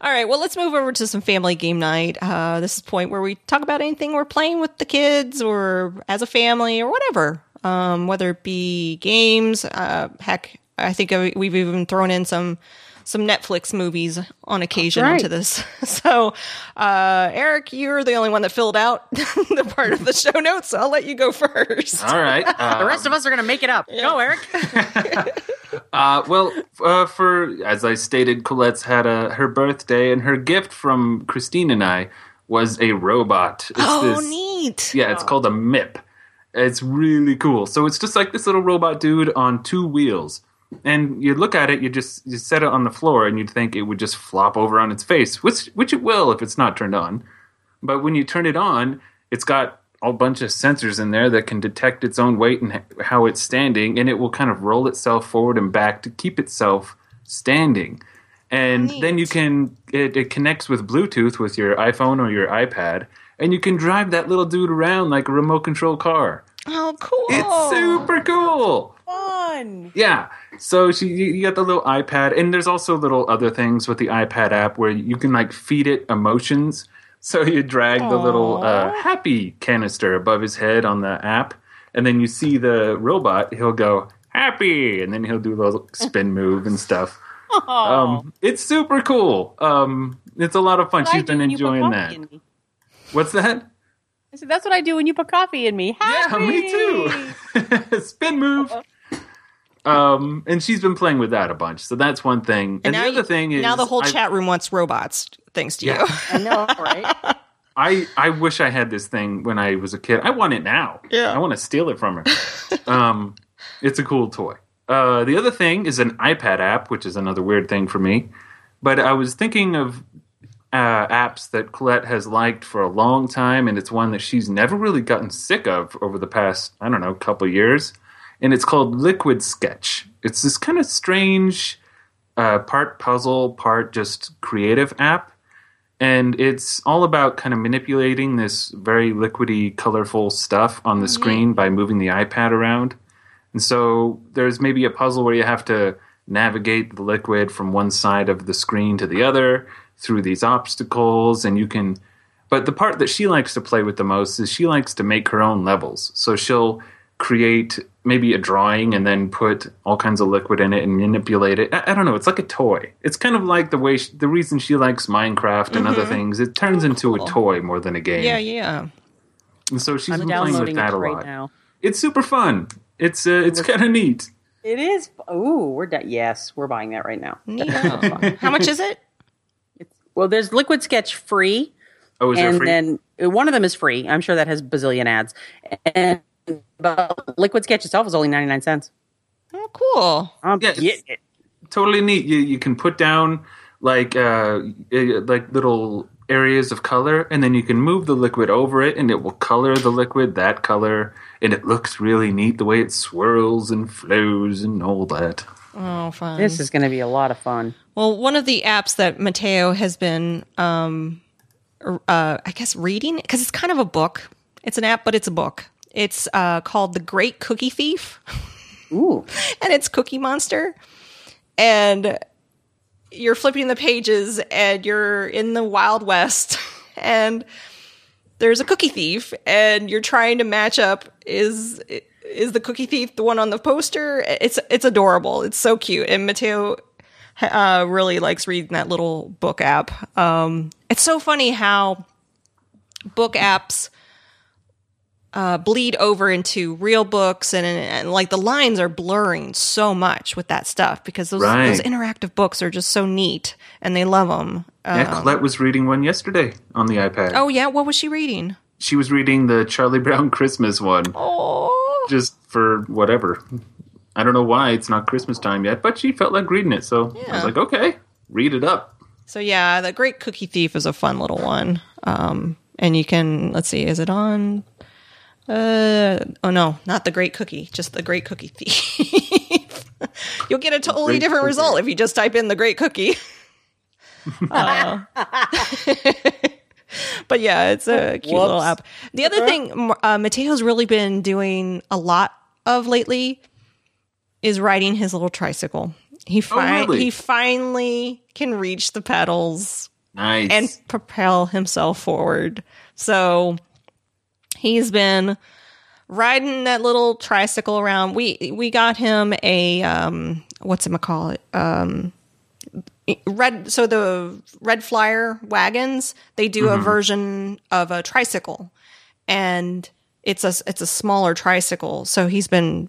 Speaker 1: All right, well, let's move over to some family game night. Uh, this is the point where we talk about anything we're playing with the kids or as a family or whatever, um, whether it be games. Uh, heck, I think we've even thrown in some some Netflix movies on occasion
Speaker 3: right.
Speaker 1: into this. So, uh, Eric, you're the only one that filled out the part of the show notes, so I'll let you go first.
Speaker 2: All right. Uh,
Speaker 3: The rest of us are going to make it up. Go, Eric.
Speaker 2: Uh, well, uh, for as I stated, Colette's had a her birthday, and her gift from Christine and I was a robot. It's
Speaker 1: Oh,
Speaker 2: this-
Speaker 1: neat.
Speaker 2: Yeah, it's called a MIP. It's really cool. So it's just like this little robot dude on two wheels. And you look at it, you just you set it on the floor, and you'd think it would just flop over on its face, which which it will if it's not turned on. But when you turn it on, it's got a bunch of sensors in there that can detect its own weight and how it's standing, and it will kind of roll itself forward and back to keep itself standing. And then you can it, it connects with Bluetooth with your iPhone or your iPad, and you can drive that little dude around like a remote control car.
Speaker 1: Oh, cool.
Speaker 2: It's super cool.
Speaker 3: Fun.
Speaker 2: Yeah. So she, you got the little iPad, and there's also little other things with the iPad app where you can like feed it emotions. So you drag the little uh, happy canister above his head on the app, and then you see the robot. He'll go happy, and then he'll do a little spin move and stuff. Um, it's super cool. Um, it's a lot of fun.
Speaker 3: That's I
Speaker 2: been
Speaker 3: when you put
Speaker 2: enjoying that. What's that?
Speaker 3: I said, that's what I do when you put coffee in me.
Speaker 2: Yeah, me too. Spin move. Um, and she's been playing with that a bunch, so that's one thing. And, the
Speaker 1: now
Speaker 2: other
Speaker 1: you-
Speaker 2: thing is
Speaker 1: now the whole
Speaker 2: I-
Speaker 1: chat room wants robots, thanks to
Speaker 2: Yeah.
Speaker 1: you.
Speaker 3: I know, right?
Speaker 2: I I wish I had this thing when I was a kid. I want it now.
Speaker 1: Yeah.
Speaker 2: I want to steal it from her. um, it's a cool toy. Uh, the other thing is an iPad app, which is another weird thing for me. But I was thinking of uh, apps that Colette has liked for a long time, and it's one that she's never really gotten sick of over the past I don't know couple years, and it's called Liquid Sketch. It's this kind of strange, uh, part puzzle, part just creative app and it's all about kind of manipulating this very liquidy, colorful stuff on the screen by moving the iPad around. And so there's maybe a puzzle where you have to navigate the liquid from one side of the screen to the other through these obstacles, and you can. But the part that she likes to play with the most is she likes to make her own levels. So she'll create maybe a drawing and then put all kinds of liquid in it and manipulate it. I, I don't know. It's like a toy. It's kind of like the way she, the reason she likes Minecraft and other things. It turns into
Speaker 1: cool.
Speaker 2: a toy more than a game.
Speaker 1: Yeah, yeah.
Speaker 2: And so she's been playing with that a
Speaker 3: right
Speaker 2: lot.
Speaker 3: now.
Speaker 2: It's super fun. It's uh, it's kind of neat.
Speaker 3: It is. Ooh, we're da- yes, we're buying that right now.
Speaker 1: Neato. How much is it?
Speaker 3: It's, Well, there's Liquid Sketch free,
Speaker 2: Oh, is there
Speaker 3: and
Speaker 2: free?
Speaker 3: then uh, one of them is free. I'm sure that has bazillion ads. And but Liquid Sketch itself is only 99 cents.
Speaker 1: Oh, cool.
Speaker 3: Um,
Speaker 2: Yeah,
Speaker 3: yeah,
Speaker 2: totally neat. You you can put down like uh, uh, like little areas of color, and then you can move the liquid over it, and it will color the liquid that color, and it looks really neat the way it swirls and flows and all that.
Speaker 1: Oh, fun.
Speaker 3: this is going to be a lot of fun.
Speaker 1: Well, one of the apps that Mateo has been, um, uh, I guess, reading because it's kind of a book. It's an app, but it's a book. It's uh, called The Great Cookie Thief,
Speaker 3: Ooh,
Speaker 1: and it's Cookie Monster. And you're flipping the pages, and you're in the Wild West, and there's a cookie thief, and you're trying to match up is is the cookie thief the one on the poster? It's it's adorable. It's so cute, and Mateo uh, really likes reading that little book app. Um, it's so funny how book apps uh, bleed over into real books, and, and like the lines are blurring so much with that stuff because those,
Speaker 2: Right.
Speaker 1: those interactive books are just so neat, and they love them.
Speaker 2: yeah, Colette was reading one yesterday on the iPad.
Speaker 1: oh yeah, what was she reading?
Speaker 2: She was reading the Charlie Brown Christmas one,
Speaker 1: Oh,
Speaker 2: just for whatever. I don't know why it's not Christmas time yet, but she felt like reading it, so I was like, okay, read it up.
Speaker 1: So yeah, the Great Cookie Thief is a fun little one. Um, and you can let's see, is it on? Uh, oh no, not the Great Cookie, just the Great Cookie Thief. You'll get a totally
Speaker 2: Great
Speaker 1: different
Speaker 2: Cookie.
Speaker 1: result if you just type in the Great Cookie. Uh, but yeah, it's a cute little app. The other thing uh, Mateo's really been doing a lot of lately is riding his little tricycle. He fi-
Speaker 2: Oh, really?
Speaker 1: he finally can reach the pedals
Speaker 2: Nice.
Speaker 1: and propel himself forward. So he's been riding that little tricycle around. We we got him a um what's it call it? Um red so the red flyer wagons, they do a version of a tricycle. And it's a it's a smaller tricycle. So he's been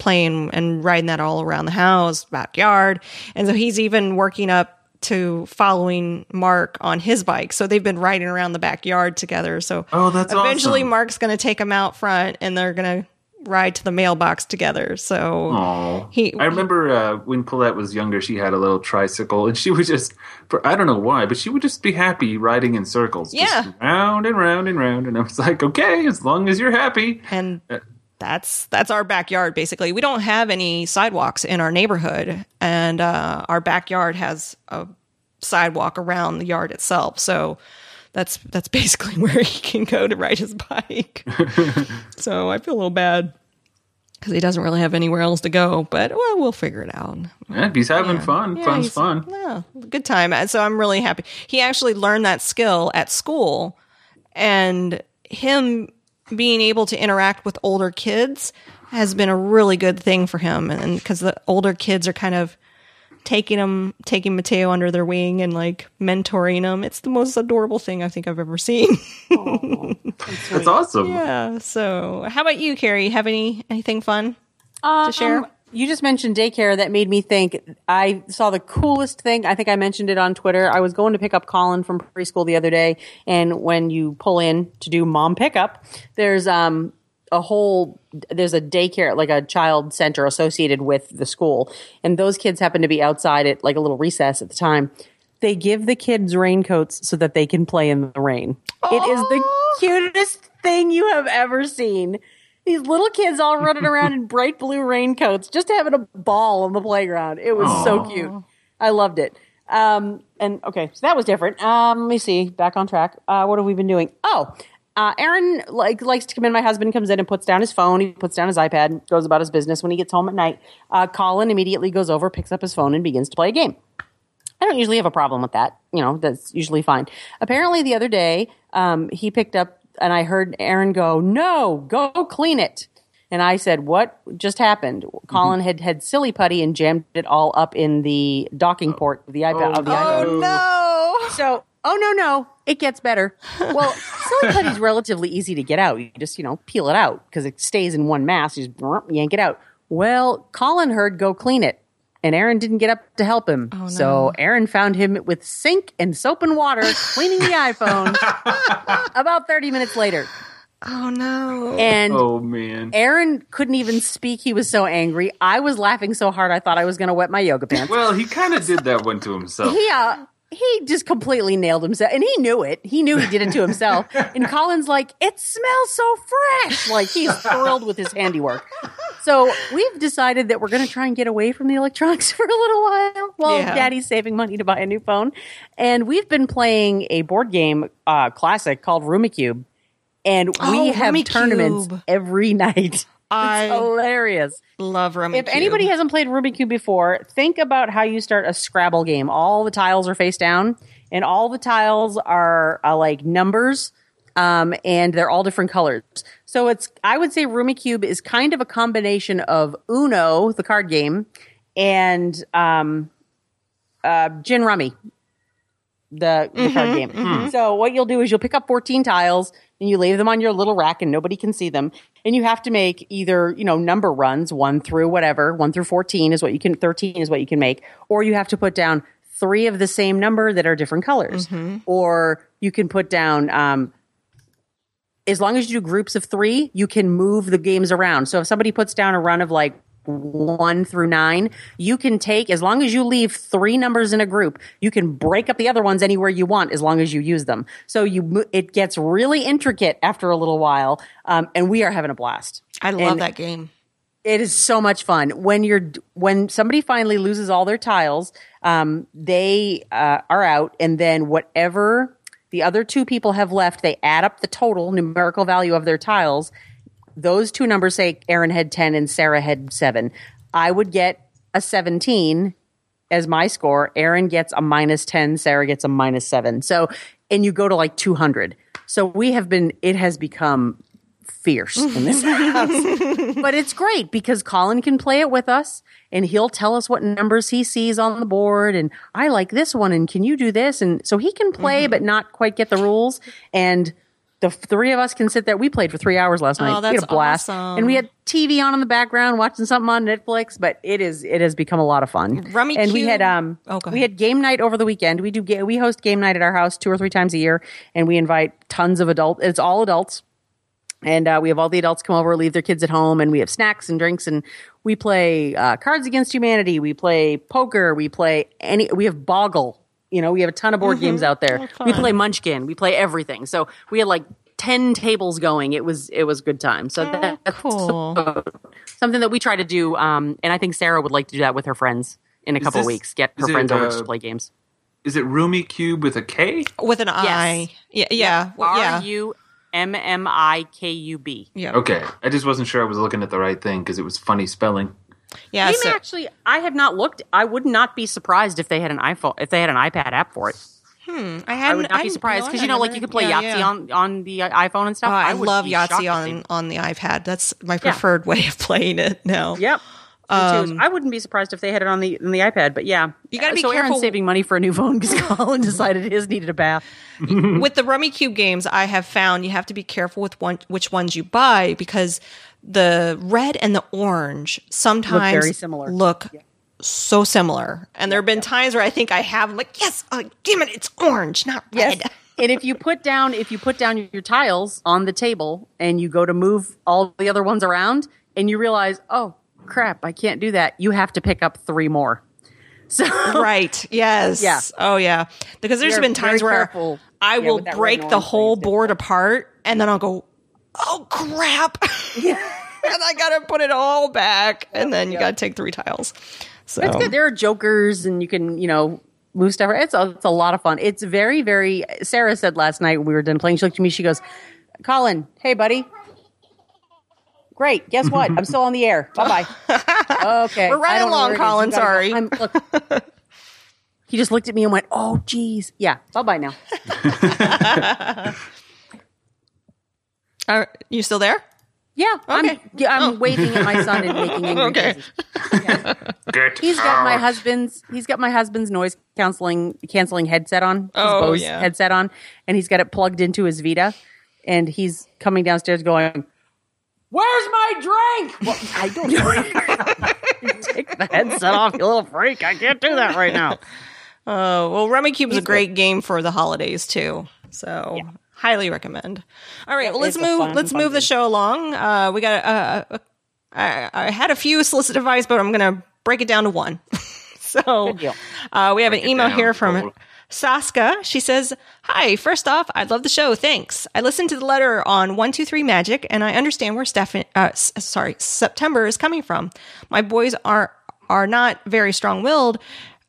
Speaker 1: playing and riding that all around the house, backyard. And so he's even working up to following Mark on his bike. So they've been riding around the backyard together. So
Speaker 2: Oh, that's
Speaker 1: eventually
Speaker 2: awesome.
Speaker 1: Mark's going to take him out front and they're going to ride to the mailbox together. So. He-
Speaker 2: I remember uh, when Paulette was younger, she had a little tricycle, and she would just, for, I don't know why, but she would just be happy riding in circles. just
Speaker 1: Yeah.
Speaker 2: round and round and round. And I was like, okay, as long as you're happy.
Speaker 1: and that's that's our backyard basically. We don't have any sidewalks in our neighborhood and uh, our backyard has a sidewalk around the yard itself. So that's that's basically where he can go to ride his bike. so I feel a little bad because he doesn't really have anywhere else to go. But well, we'll figure it out.
Speaker 2: Yeah, he's having fun.
Speaker 1: Yeah,
Speaker 2: Fun's fun.
Speaker 1: Yeah, good time. And so I'm really happy. He actually learned that skill at school, and him being able to interact with older kids has been a really good thing for him. And because the older kids are kind of taking him, taking Mateo under their wing and like mentoring him. It's the most adorable thing I think I've ever seen.
Speaker 2: That's awesome.
Speaker 1: yeah. So, how about you, Carrie? Have any anything fun to share?
Speaker 3: Um, you just mentioned daycare that made me think I saw the coolest thing. I think I mentioned it on Twitter. I was going to pick up Colin from preschool the other day, and when you pull in to do mom pickup, there's um a whole there's a daycare like a child center associated with the school, and those kids happen to be outside at like a little recess at the time. They give the kids raincoats so that they can play in the rain. It is the cutest thing you have ever seen. These little kids all running around in bright blue raincoats, just having a ball on the playground. It was so cute. I loved it. Um, and okay, so that was different. Um, let me see. Back on track. Uh, what have we been doing? Oh, uh, Aaron like likes to come in. My husband comes in and puts down his phone. He puts down his iPad, goes about his business. When he gets home at night, uh, Colin immediately goes over, picks up his phone, and begins to play a game. I don't usually have a problem with that. You know, that's usually fine. Apparently, the other day, um, he picked up and I heard Aaron go, "No, go clean it." And I said, "What just happened?" Colin had had silly putty and jammed it all up in the docking oh. port of the iPad. of the oh, iPad.
Speaker 1: Oh no!
Speaker 3: So, oh no, no, it gets better. Well, silly putty's relatively easy to get out. You just, you know, peel it out because it stays in one mass. You just yank it out. Well, Colin heard go clean it, and Aaron didn't get up to help him. So Aaron found him with sink and soap and water cleaning the iPhone. about thirty minutes later,
Speaker 1: Oh no!
Speaker 3: and
Speaker 2: Oh man.
Speaker 3: Aaron couldn't even speak. He was so angry. I was laughing so hard I thought I was going to wet my yoga pants.
Speaker 2: Well, he kind of did that one to himself.
Speaker 3: he uh, he just completely nailed himself and he knew it he knew he did it to himself and colin's like it smells so fresh like he's thrilled with his handiwork so we've decided that we're going to try and get away from the electronics for a little while while
Speaker 1: Yeah.
Speaker 3: daddy's saving money to buy a new phone and we've been playing a board game uh, classic called Rummikub and we
Speaker 1: Oh,
Speaker 3: have
Speaker 1: Rummikub.
Speaker 3: tournaments every night
Speaker 1: I
Speaker 3: it's hilarious
Speaker 1: love Rummy.
Speaker 3: if anybody hasn't played Rummikub before, think about how you start a Scrabble game. All the tiles are face down, and all the tiles are uh, like numbers, um, and they're all different colors. So it's I would say Rummikub is kind of a combination of Uno, the card game, and um, uh, Gin Rummy, the, the card game. So what you'll do is you'll pick up 14 tiles and you lay them on your little rack and nobody can see them. And you have to make either, you know, number runs, one through whatever, one through 14 is what you can, 13 is what you can make, or you have to put down three of the same number that are different colors. Or you can put down, um, as long as you do groups of three, you can move the games around. So if somebody puts down a run of like one through nine, you can take, as long as you leave three numbers in a group, you can break up the other ones anywhere you want as long as you use them. So you, it gets really intricate after a little while. Um, and we are having a blast.
Speaker 1: I love
Speaker 3: and-
Speaker 1: that game.
Speaker 3: It is so much fun when you're when somebody finally loses all their tiles. Um, they uh, are out, and then whatever the other two people have left, they add up the total numerical value of their tiles. Those two numbers say Aaron had ten and Sarah had seven. I would get a seventeen, as my score. Aaron gets a minus 10, Sarah gets a minus 7. So, and you go to like 200. So we have been, it has become fierce in this house. but it's great because Colin can play it with us and he'll tell us what numbers he sees on the board. And I like this one. And can you do this? And so he can play,
Speaker 1: Mm-hmm.
Speaker 3: but not quite get the rules. And the three of us can sit there. We played for three hours last night.
Speaker 1: Oh, that's
Speaker 3: had a blast.
Speaker 1: awesome.
Speaker 3: And we had TV on in the background watching something on Netflix, but it is, it has become a lot of fun.
Speaker 1: Rummy
Speaker 3: and we had, um,
Speaker 1: Oh,
Speaker 3: we had game night over the weekend. We do, we host game night at our house two or three times a year and we invite tons of adults. It's all adults and uh, we have all the adults come over, leave their kids at home, and we have snacks and drinks, and we play uh, Cards Against Humanity. We play poker. We play any. We have Boggle. You know, we have a ton of board games out there. we play Munchkin. We play everything. So we had like ten tables going. It was it was a good time. So that, that's
Speaker 1: cool.
Speaker 3: something that we try to do. Um, and I think Sarah would like to do that with her friends in a couple
Speaker 2: this-
Speaker 3: weeks. Get her
Speaker 2: is it,
Speaker 3: friends over
Speaker 2: uh,
Speaker 3: to play games.
Speaker 2: Is it Rummikub with a K?
Speaker 1: With an I. Yeah. Yeah. well,
Speaker 3: R
Speaker 1: yeah.
Speaker 3: U M M I K U B.
Speaker 1: Yeah.
Speaker 2: Okay, I just wasn't sure I was looking at the right thing because it was funny spelling.
Speaker 1: Yeah. So-
Speaker 3: actually, I have not looked. I would not be surprised if they had an iPhone, if they had an iPad app for it.
Speaker 1: Hmm, I,
Speaker 3: I
Speaker 1: hadn't,
Speaker 3: would not be surprised because you know, like you could play
Speaker 1: yeah,
Speaker 3: Yahtzee
Speaker 1: yeah.
Speaker 3: on on the iPhone and stuff.
Speaker 1: Oh, I,
Speaker 3: would
Speaker 1: love
Speaker 3: be
Speaker 1: Yahtzee on on the iPad. That's my preferred way of playing it now.
Speaker 3: Yep. Too. I wouldn't be surprised if they had it on the on the iPad, but yeah,
Speaker 1: Um, You gotta be
Speaker 3: so
Speaker 1: careful-
Speaker 3: Aaron's saving money for a new phone because Colin decided his needed a bath.
Speaker 1: With the Rummikub games, I have found you have to be careful with one, which ones you buy because the red and the orange sometimes look
Speaker 3: very similar.
Speaker 1: look so similar. And there have been times where I think I have, like, yes, oh, damn it, it's orange, not red.
Speaker 3: and if you put down if you put down your tiles on the table and you go to move all the other ones around and you realize, oh crap, I can't do that. You have to pick up three more. So
Speaker 1: Right. Yes.
Speaker 3: Yeah.
Speaker 1: Oh yeah. Because there's
Speaker 3: You're
Speaker 1: been times where
Speaker 3: careful,
Speaker 1: I
Speaker 3: yeah,
Speaker 1: will break the whole board apart and then I'll go, oh crap. and I gotta put it all back. And then you gotta take three tiles. So
Speaker 3: It's good. There are jokers, and you can, you know, move stuff. It's a, it's a lot of fun. It's very, very. Sarah said last night when we were done playing. She looked at me. She goes, "Colin, hey, buddy. Great. Guess what? I'm still on the air. Bye bye. Okay.
Speaker 1: We're right
Speaker 3: I don't know
Speaker 1: along,
Speaker 3: where it is.
Speaker 1: Colin.
Speaker 3: You gotta go.
Speaker 1: Sorry.
Speaker 3: I'm, look, he just looked at me and went, "Oh, geez. Yeah. Bye bye now."
Speaker 1: Are you still there?
Speaker 3: Yeah.
Speaker 1: Okay.
Speaker 3: I'm, yeah, I'm oh. waving at my son and making angry
Speaker 1: Okay.
Speaker 3: faces.
Speaker 2: Get
Speaker 3: He's got my husband's he's got my husband's noise counseling canceling headset on. His
Speaker 1: Oh,
Speaker 3: Bose
Speaker 1: yeah.
Speaker 3: headset on, and he's got it plugged into his Vita, and he's coming downstairs going, "Where's my drink?" Well, I don't know. Take the headset off, you little freak! I can't do that right now.
Speaker 1: Oh, well, Rummikub is a great game for the holidays too. So highly recommend. All right, well, let's move.
Speaker 3: fun,
Speaker 1: let's
Speaker 3: fun
Speaker 1: move the show along. Uh, we got. Uh, uh, I, I had a few solicited advice, but I'm going to break it down to one. so uh, we have
Speaker 2: Break
Speaker 1: an email
Speaker 2: down,
Speaker 1: here from
Speaker 2: Cole.
Speaker 1: Saska. She says, Hi, first off, I love the show. Thanks. I listened to the letter on 123 Magic and I understand where Stephan, uh, s- sorry, September is coming from. My boys are, are not very strong willed.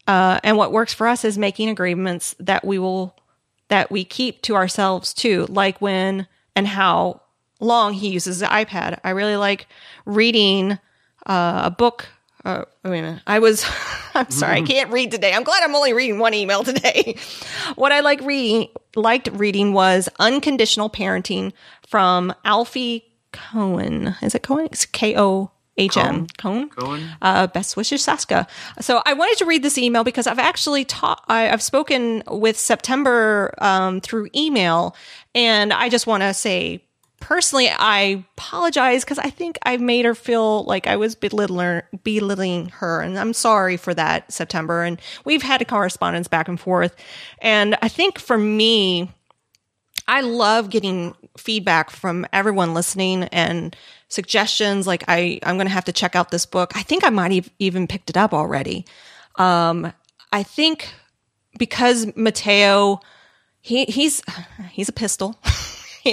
Speaker 1: Uh, and what works for us is making agreements that we will, that we keep to ourselves too, like when and how long he uses the iPad. I really like reading uh, a book. Uh, wait a minute. I was, I'm sorry, I can't read today. I'm glad I'm only reading one email today. what I like reading, liked reading was Unconditional Parenting from Alfie Kohn. Is it Cohen? It's K O H M. Cohen.
Speaker 2: Cohen?
Speaker 1: Uh, best wishes, Saska. So I wanted to read this email because I've actually taught, I, I've spoken with September um, through email, and I just want to say personally, I apologize because I think I made her feel like I was belittling, belittling her, and I'm sorry for that, September. And we've had a correspondence back and forth, and I think for me, I love getting feedback from everyone listening and suggestions. Like I, I'm going to have to check out this book. I think I might have even picked it up already. Um, I think because Mateo, he, he's, he's a pistol,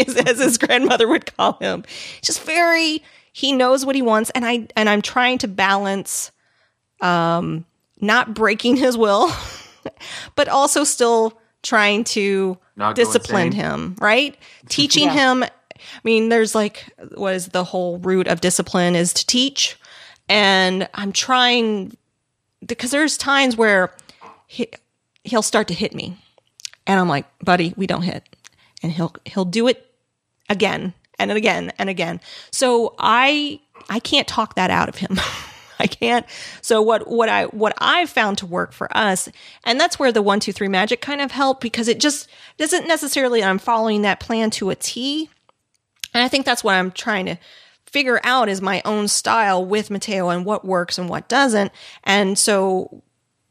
Speaker 1: as as his grandmother would call him. Just very, he knows what he wants. And I, and I'm trying to balance, um, not breaking his will, but also still trying to
Speaker 2: Not
Speaker 1: discipline him, right? Teaching him. I mean, there's like, what is the whole root of discipline is to teach. And I'm trying because there's times where he, he'll start to hit me, and I'm like, buddy, we don't hit, and he'll he'll do it again and again and again. So I I can't talk that out of him. I can't. So what what I what I've found to work for us, and that's where the one two three magic kind of help because it just doesn't necessarily I'm following that plan to a T, and I think that's what I'm trying to figure out is my own style with Mateo and what works and what doesn't. And so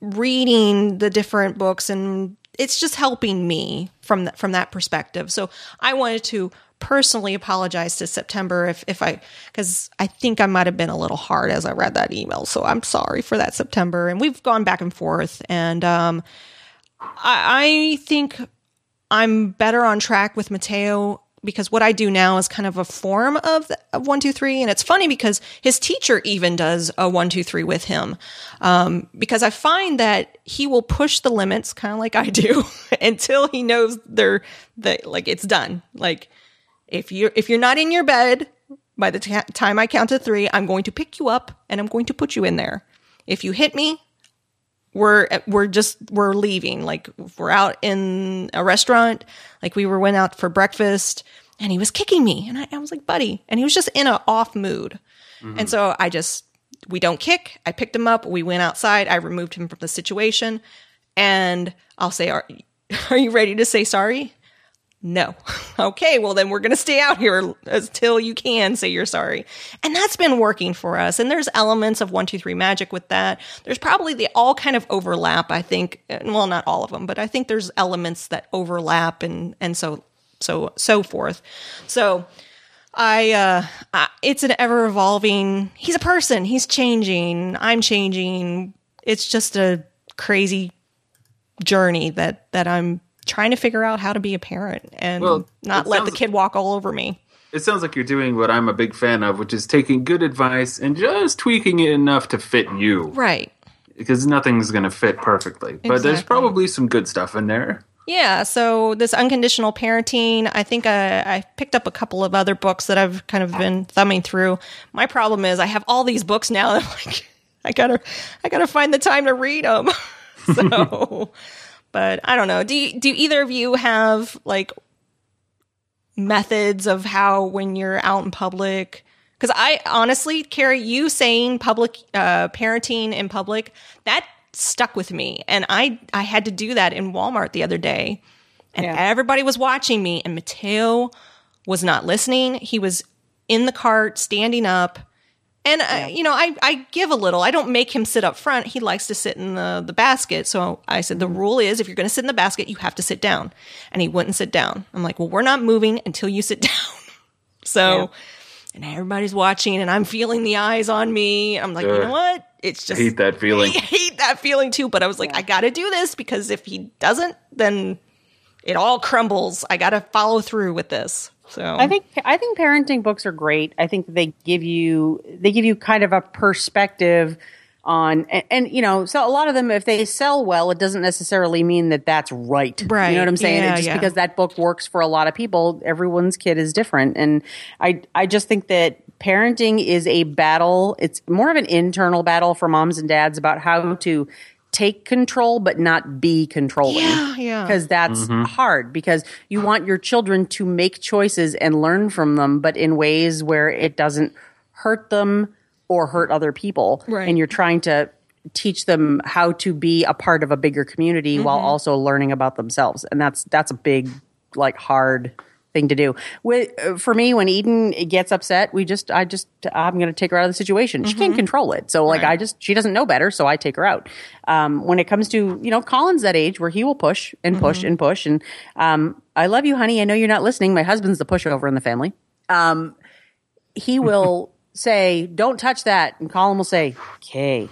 Speaker 1: reading the different books and it's just helping me from that from that perspective. So I wanted to personally apologize to September if if I because I think I might have been a little hard as I read that email. So I'm sorry for that September. And we've gone back and forth, and um, I, I think I'm better on track with Mateo because what I do now is kind of a form of, of one, two, three. And it's funny because his teacher even does a one, two, three with him. Um, because I find that he will push the limits kind of like I do until he knows they're, that like it's done. Like if you're, if you're not in your bed by the t- time I count to three, I'm going to pick you up and I'm going to put you in there. If you hit me, we're we're just we're leaving. Like we're out in a restaurant like we were went out for breakfast and he was kicking me. And I, I was like buddy and he was just in an off mood. Mm-hmm. and so i just we don't kick. I picked him up. We went outside. I removed him from the situation. And i'll say are, are you ready to say sorry no. Okay, well then we're going to stay out here until you can say you're sorry. And that's been working for us. And there's elements of 123 magic with that. There's probably they all kind of overlap, I think. Well, not all of them, but I think there's elements that overlap and and so so so forth. So I, uh, I, it's an ever evolving. He's a person. He's changing. I'm changing. It's just a crazy journey that that I'm trying to figure out how to be a parent and well, not let the kid walk all over me.
Speaker 2: It sounds like you're doing what I'm a big fan of, which is taking good advice and just tweaking it enough to fit you.
Speaker 1: Right.
Speaker 2: Because nothing's going to fit perfectly. Exactly. But there's probably some good stuff in there.
Speaker 1: Yeah, so this unconditional parenting, I think I, I, picked up a couple of other books that I've kind of been thumbing through. My problem is I have all these books now. That I'm like, I gotta, I gotta find the time to read them. so, but I don't know. Do you, do either of you have like methods of how when you're out in public? Because I honestly, Carrie, you saying public uh, parenting in public that stuck with me, and I I had to do that in Walmart the other day, and yeah. everybody was watching me, and Mateo was not listening. He was in the cart, standing up and uh, yeah. uh, you know, I, I give a little. I don't make him sit up front. He likes to sit in the, the basket. So I said the rule is if you're going to sit in the basket, you have to sit down. And he wouldn't sit down. I'm like, well, we're not moving until you sit down. so, yeah. and everybody's watching, and I'm feeling the eyes on me. I'm like, uh, you know what? It's just
Speaker 2: I hate that feeling.
Speaker 1: I hate that feeling too. But I was like, yeah. I got to do this because if he doesn't, then it all crumbles. I got to follow through with this. So
Speaker 3: I think I think parenting books are great. I think they give you they give you kind of a perspective on and, and, you know so a lot of them if they sell well it doesn't necessarily mean that that's right.
Speaker 1: Right
Speaker 3: you know what i'm saying?
Speaker 1: Yeah,
Speaker 3: just
Speaker 1: yeah.
Speaker 3: because that book works for a lot of people everyone's kid is different. And i i just think that parenting is a battle. It's more of an internal battle for moms and dads about how to take control but not be controlling.
Speaker 1: Yeah, yeah.
Speaker 3: Because that's mm-hmm. hard because you want your children to make choices and learn from them, but in ways where it doesn't hurt them or hurt other people.
Speaker 1: Right.
Speaker 3: And you're trying to teach them how to be a part of a bigger community mm-hmm. while also learning about themselves. And that's that's a big like hard thing to do. With uh, for me, when Eden gets upset, we just I just I'm going to take her out of the situation. Mm-hmm. She can't mm-hmm. control it, so like right. I just she doesn't know better, so I take her out. Um, when it comes to you know Colin's that age where he will push and push mm-hmm. and push, and um, I love you, honey. I know you're not listening. My husband's the pushover in the family. Um, he will say, "Don't touch that," and Colin will say, "Okay."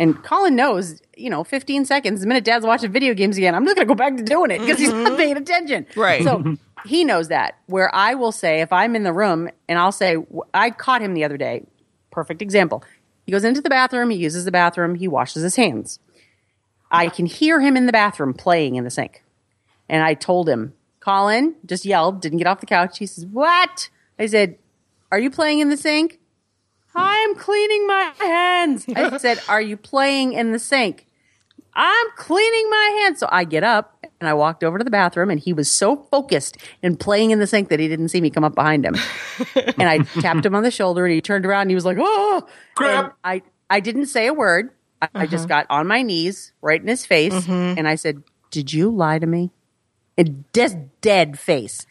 Speaker 3: And Colin knows, you know, 15 seconds, the minute dad's watching video games again, I'm just going to go back to doing it because mm-hmm. he's not mm-hmm. paying attention.
Speaker 1: Right.
Speaker 3: So he knows that. Where I will say, if I'm in the room and I'll say, I caught him the other day. Perfect example. He goes into the bathroom, he uses the bathroom, he washes his hands. I can hear him in the bathroom playing in the sink. And I told him, Colin just yelled, didn't get off the couch. He says, What? I said, Are you playing in the sink? I'm cleaning my hands. I said, Are you playing in the sink? I'm cleaning my hands. So I get up and I walked over to the bathroom and he was so focused in playing in the sink that he didn't see me come up behind him. and I tapped him on the shoulder and he turned around and he was like, Oh,
Speaker 2: Crap.
Speaker 3: And I, I didn't say a word. I, I just uh-huh. got on my knees right in his face mm-hmm. and I said, Did you lie to me? And just dead face.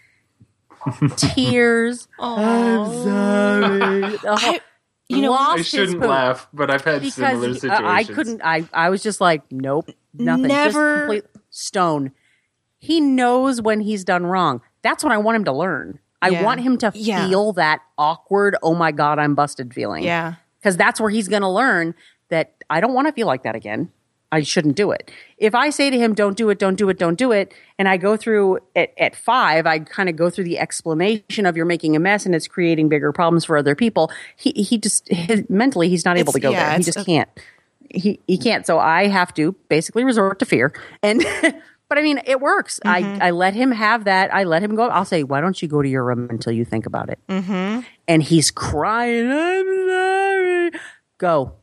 Speaker 3: Tears. I'm sorry.
Speaker 1: I- you know,
Speaker 3: lost
Speaker 2: I shouldn't
Speaker 3: poop
Speaker 2: laugh, but I've had similar
Speaker 3: because
Speaker 2: situations.
Speaker 3: I, I couldn't. I I was just like, nope, nothing.
Speaker 1: Never-
Speaker 3: complete stone. He knows when he's done wrong. That's what I want him to learn. I
Speaker 1: Yeah.
Speaker 3: want him to
Speaker 1: Yeah.
Speaker 3: feel that awkward, oh my god, I'm busted feeling.
Speaker 1: Yeah.
Speaker 3: because that's where he's going to learn that I don't want to feel like that again. I shouldn't do it. If I say to him, don't do it, don't do it, don't do it, and I go through at, at five, I kind of go through the explanation of you're making a mess and it's creating bigger problems for other people. He, he just, his, mentally, he's not able
Speaker 1: It's-
Speaker 3: to go
Speaker 1: yeah,
Speaker 3: there. He just can't. He, he can't. So I have to basically resort to fear. And, but I mean, it works.
Speaker 1: Mm-hmm.
Speaker 3: I, I let him have that. I let him go. I'll say, why don't you go to your room until you think about it? Mm-hmm. And he's crying. I'm sorry. Go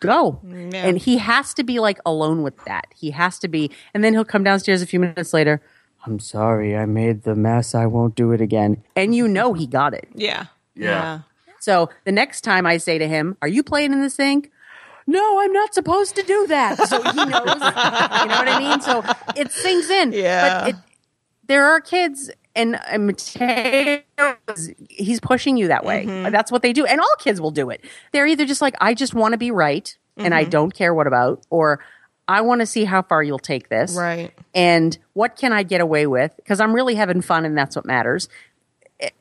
Speaker 3: go. And he has to be like alone with that. He has to be, and then he'll come downstairs a few minutes later. I'm sorry, I made the mess. I won't do it again. And you know he got it.
Speaker 1: Yeah.
Speaker 2: Yeah.
Speaker 3: So the next time I say to him, Are you playing in the sink? No, I'm not supposed to do that. So he knows. you know what I mean? So it sinks in.
Speaker 1: Yeah.
Speaker 3: But it, there are kids, and, and Mateo, he's pushing you that way.
Speaker 1: Mm-hmm.
Speaker 3: That's what they do. And all kids will do it. They're either just like, I just want to be right, and
Speaker 1: Mm-hmm.
Speaker 3: I don't care what about, or I want to see how far you'll take this.
Speaker 1: Right.
Speaker 3: And what can I get away with? Because I'm really having fun, and that's what matters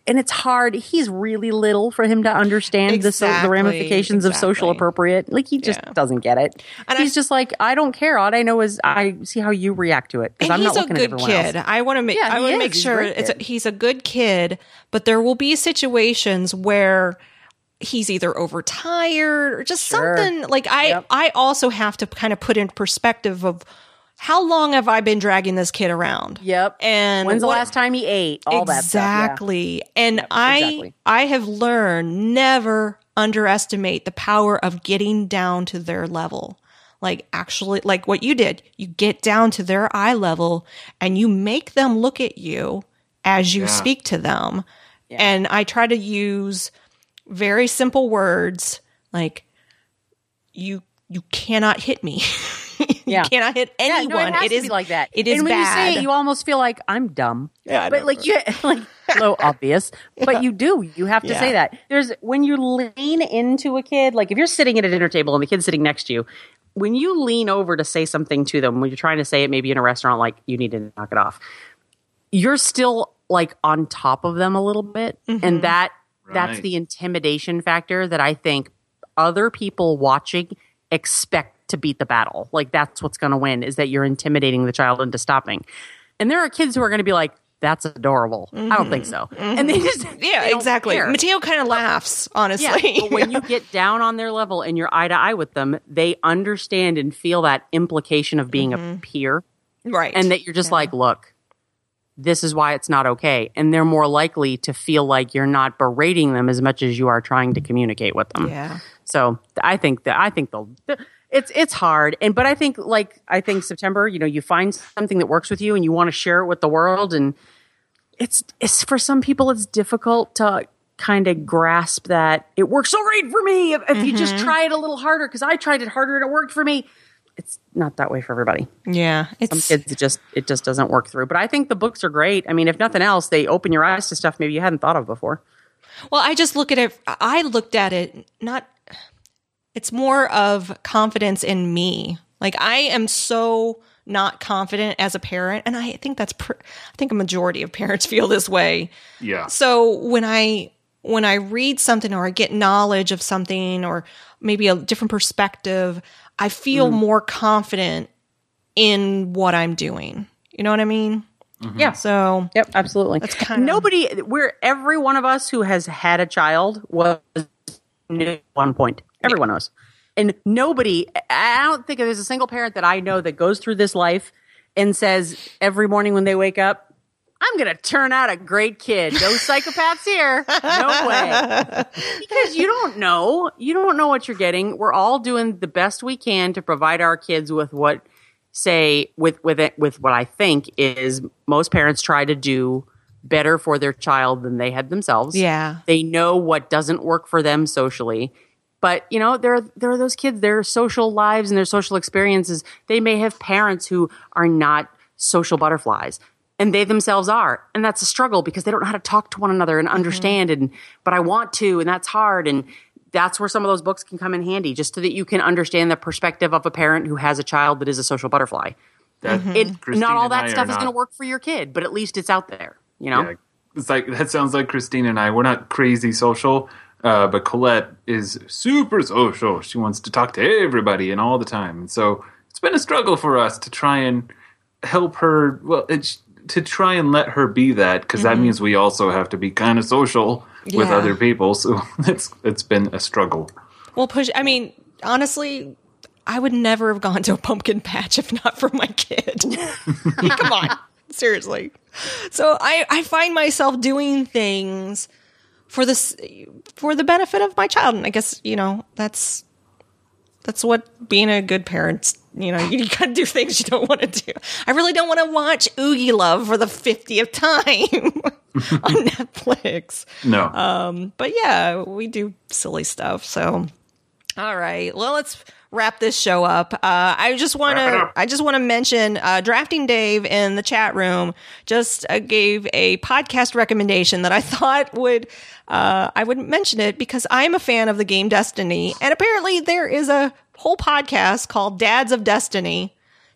Speaker 3: and it's hard. He's really little for him to understand the, so, the
Speaker 1: Exactly,
Speaker 3: ramifications of social appropriate. Like he just
Speaker 1: Yeah.
Speaker 3: doesn't get it.
Speaker 1: And
Speaker 3: he's
Speaker 1: I-
Speaker 3: just like, I don't care. All I know is I see how you react to it because
Speaker 1: And
Speaker 3: I'm
Speaker 1: he's
Speaker 3: not
Speaker 1: a
Speaker 3: looking at
Speaker 1: good
Speaker 3: everyone
Speaker 1: kid.
Speaker 3: else.
Speaker 1: I want to make.
Speaker 3: Yeah,
Speaker 1: I want to make
Speaker 3: He's
Speaker 1: sure it's a, he's a good kid, but there will be situations where he's either overtired or just
Speaker 3: Sure.
Speaker 1: something like I.
Speaker 3: Yep.
Speaker 1: I also have to kind of put in perspective of how long have I been dragging this kid around?
Speaker 3: Yep.
Speaker 1: And
Speaker 3: When's the
Speaker 1: what-
Speaker 3: last time he ate? All that stuff. yeah.
Speaker 1: exactly. And I
Speaker 3: exactly.
Speaker 1: I have learned never underestimate the power of getting down to their level. Like actually like what you did. You get down to their eye level and you make them look at you as you
Speaker 2: Yeah.
Speaker 1: speak to them. And I try to use very simple words like you you cannot hit me.
Speaker 3: Yeah.
Speaker 1: you cannot hit
Speaker 3: Yeah,
Speaker 1: anyone.
Speaker 3: no, it has
Speaker 1: it
Speaker 3: to
Speaker 1: is
Speaker 3: be like that.
Speaker 1: It is
Speaker 3: and when
Speaker 1: bad.
Speaker 3: you say it, you almost feel like I'm dumb.
Speaker 1: Yeah, I
Speaker 3: but
Speaker 1: know.
Speaker 3: like you like so obvious. But you do. You have to
Speaker 1: Yeah.
Speaker 3: say that. There's when you lean into a kid, like if you're sitting at a dinner table and the kid's sitting next to you, when you lean over to say something to them, when you're trying to say it, maybe in a restaurant, like you need to knock it off. You're still like on top of them a little bit,
Speaker 1: Mm-hmm.
Speaker 3: and that that's the intimidation factor that I think other people watching expect to beat the battle. Like that's what's going to win is that you're intimidating the child into stopping. And there are kids who are going to be like, "That's adorable." I don't think so, and they just
Speaker 1: Mm-hmm. Yeah,
Speaker 3: they
Speaker 1: exactly.
Speaker 3: care.
Speaker 1: Mateo kind of laughs, honestly.
Speaker 3: Yeah, but when you get down on their level and you're eye to eye with them, they understand and feel that implication of being a peer,
Speaker 1: right.
Speaker 3: and that you're just like, "Look, this is why it's not okay," and they're more likely to feel like you're not berating them as much as you are trying to communicate with them.
Speaker 1: yeah.
Speaker 3: So I think that I think they'll. It's it's hard, and but I think like I think September, you know, you find something that works with you, and you want to share it with the world, and it's it's for some people it's difficult to kind of grasp that it works so great for me if, if you just mm-hmm. try it a little harder because I tried it harder and it worked for me. It's not that way for everybody.
Speaker 1: Yeah.
Speaker 3: Some
Speaker 1: It's
Speaker 3: kids it just it just doesn't work through. But I think the books are great. I mean, if nothing else, they open your eyes to stuff maybe you hadn't thought of before.
Speaker 1: well, I just look at it I looked at it not it's more of confidence in me. Like I am so not confident as a parent and I think that's pr- I think a majority of parents feel this way.
Speaker 2: Yeah.
Speaker 1: So when I when I read something or I get knowledge of something or maybe a different perspective, I feel mm-hmm. more confident in what I'm doing. You know what I mean? Mm-hmm.
Speaker 3: Yeah.
Speaker 1: So
Speaker 3: Yep, absolutely.
Speaker 1: That's kinda-
Speaker 3: nobody. We're every one of us who has had a child was new at one point. Everyone knows, and nobody. I don't think there's a single parent that I know that goes through this life and says every morning when they wake up, I'm going to turn out a great kid. No psychopaths here. No way. Because you don't know. You don't know what you're getting. We're all doing the best we can to provide our kids with what say with with it with what I think is most parents try to do better for their child than they had themselves.
Speaker 1: Yeah.
Speaker 3: They know what doesn't work for them socially. But you know, there are, there are those kids, their social lives and their social experiences. They may have parents who are not social butterflies and they themselves are. And that's a struggle because they don't know how to talk to one another and mm-hmm. understand and but i want to and that's hard. And that's where some of those books can come in handy just so that you can understand the perspective of a parent who has a child that is a social butterfly.
Speaker 2: That, mm-hmm.
Speaker 3: it,
Speaker 2: Christine
Speaker 3: not all that stuff is going to work for your kid but at least it's out there you know?
Speaker 2: Yeah, it's like that sounds like Christine and I. We're not crazy social, uh, but Colette is super social. She wants to talk to everybody and all the time, and so it's been a struggle for us to try and help her. Well, it's to try and let her be that because that means we also have to be kind of social with other people. So it's it's been a struggle.
Speaker 1: Well, push. I mean, honestly, I would never have gone to a pumpkin patch if not for my kid. Come on, seriously. So I I find myself doing things for this for the benefit of my child, and I guess you know that's that's what being a good parent. You know, you gotta do things you don't want to do. I really don't want to watch Oogie Love for the fiftieth time on Netflix
Speaker 2: No,
Speaker 1: Uh, but yeah, we do silly stuff. So, all right, well, let's wrap this show up. Uh, I just want to. I just want to mention, uh, drafting Dave in the chat room just uh, gave a podcast recommendation that I thought would, uh, I wouldn't mention it because I'm a fan of the game Destiny, and apparently there is a whole podcast called Dads of Destiny.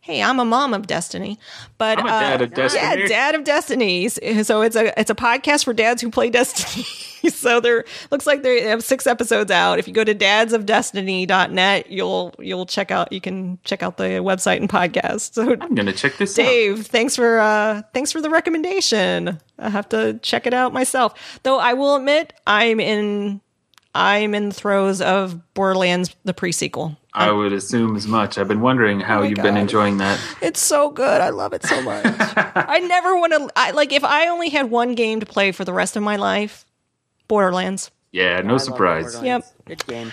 Speaker 1: Hey, I'm a mom of Destiny, but
Speaker 2: I'm a
Speaker 1: uh,
Speaker 2: dad of Destiny.
Speaker 1: Yeah, Dad of Destinies. So it's a it's a podcast for dads who play Destiny. so there looks like they have six episodes out. If you go to dadsofdestiny.net, you'll you'll check out you can check out the website and podcast. So
Speaker 2: I'm gonna check this out.
Speaker 1: Dave, thanks for uh thanks for the recommendation. I have to check it out myself. Though I will admit I'm in I'm in the throes of Borderlands the pre-sequel.
Speaker 2: I would assume as much. I've been wondering how
Speaker 1: my
Speaker 2: you've been enjoying that.
Speaker 1: It's so good. I love it so much. I never want to I like if I only had one game to play for the rest of my life, Borderlands.
Speaker 2: Yeah, no surprise.
Speaker 1: Yep.
Speaker 3: good game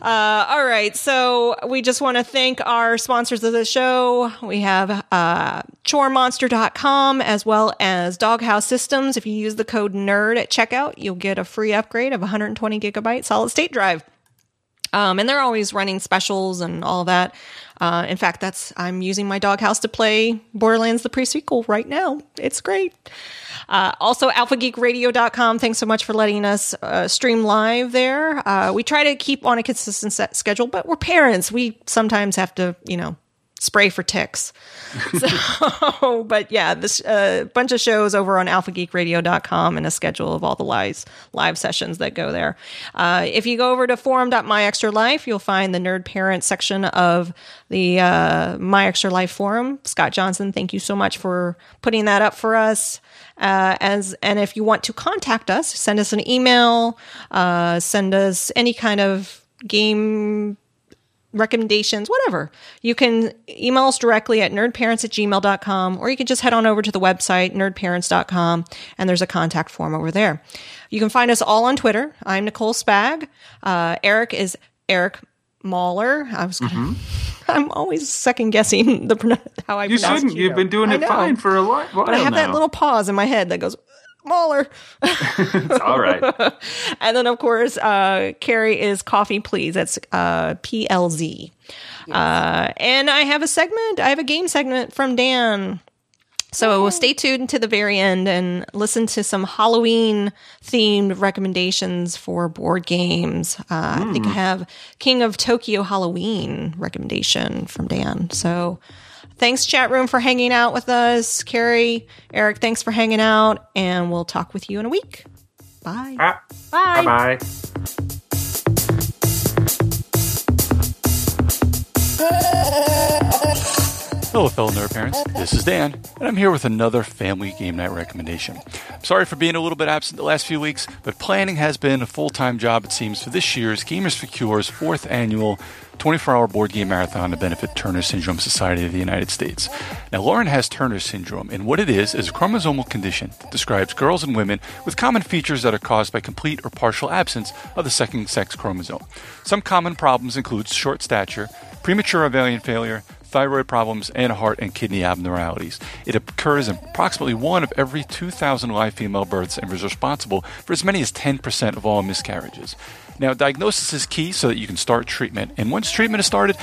Speaker 1: Uh, all right. So we just want to thank our sponsors of the show. We have uh, choremonster.com as well as Doghouse Systems. If you use the code NERD at checkout, you'll get a free upgrade of 120 gigabyte solid state drive. Um, and they're always running specials and all that. Uh, in fact, that's I'm using my doghouse to play Borderlands the pre-sequel right now. It's great. Uh, also, alphageekradio.com. Thanks so much for letting us uh, stream live there. Uh, we try to keep on a consistent schedule, but we're parents. We sometimes have to, you know, spray for ticks. So, but yeah, this uh, bunch of shows over on alphageekradio.com and a schedule of all the live, live sessions that go there. Uh, if you go over to forum.myextralife, you'll find the nerd parent section of the uh, My Extra Life forum. Scott Johnson, thank you so much for putting that up for us. Uh, as and if you want to contact us, send us an email, uh, send us any kind of game recommendations, whatever. You can email us directly at nerdparents at gmail.com, or you can just head on over to the website, nerdparents.com, and there's a contact form over there. You can find us all on Twitter. I'm Nicole Spag. Uh, Eric is Eric Mahler. I was gonna, I'm always second guessing the how I
Speaker 2: You shouldn't. You've been doing it fine for a while.
Speaker 1: But I have that little pause in my head that goes, Mahler.
Speaker 2: It's all right.
Speaker 1: And then, of course, uh, Carrie is Coffee Please. That's uh, PLZ. Uh, and I have a segment. I have a game segment from Dan. So stay tuned to the very end and listen to some Halloween themed recommendations for board games. Uh, I think I have King of Tokyo Halloween recommendation from Dan. So thanks, chat room, for hanging out with us. Carrie, Eric, thanks for hanging out, and we'll talk with you in a week. Bye.
Speaker 2: Ah,
Speaker 3: bye
Speaker 2: bye.
Speaker 4: Hello, fellow nerd parents. This is Dan, and I'm here with another family game night recommendation. I'm sorry for being a little bit absent the last few weeks, but planning has been a full time job, it seems, for this year's Gamers for Cure's fourth annual 24 hour board game marathon to benefit Turner Syndrome Society of the United States. Now, Lauren has Turner syndrome, and what it is is a chromosomal condition that describes girls and women with common features that are caused by complete or partial absence of the second sex chromosome. Some common problems include short stature, premature ovarian failure, thyroid problems, and heart and kidney abnormalities. It occurs in approximately one of every 2,000 live female births and is responsible for as many as 10% of all miscarriages. Now, diagnosis is key so that you can start treatment, and once treatment is started,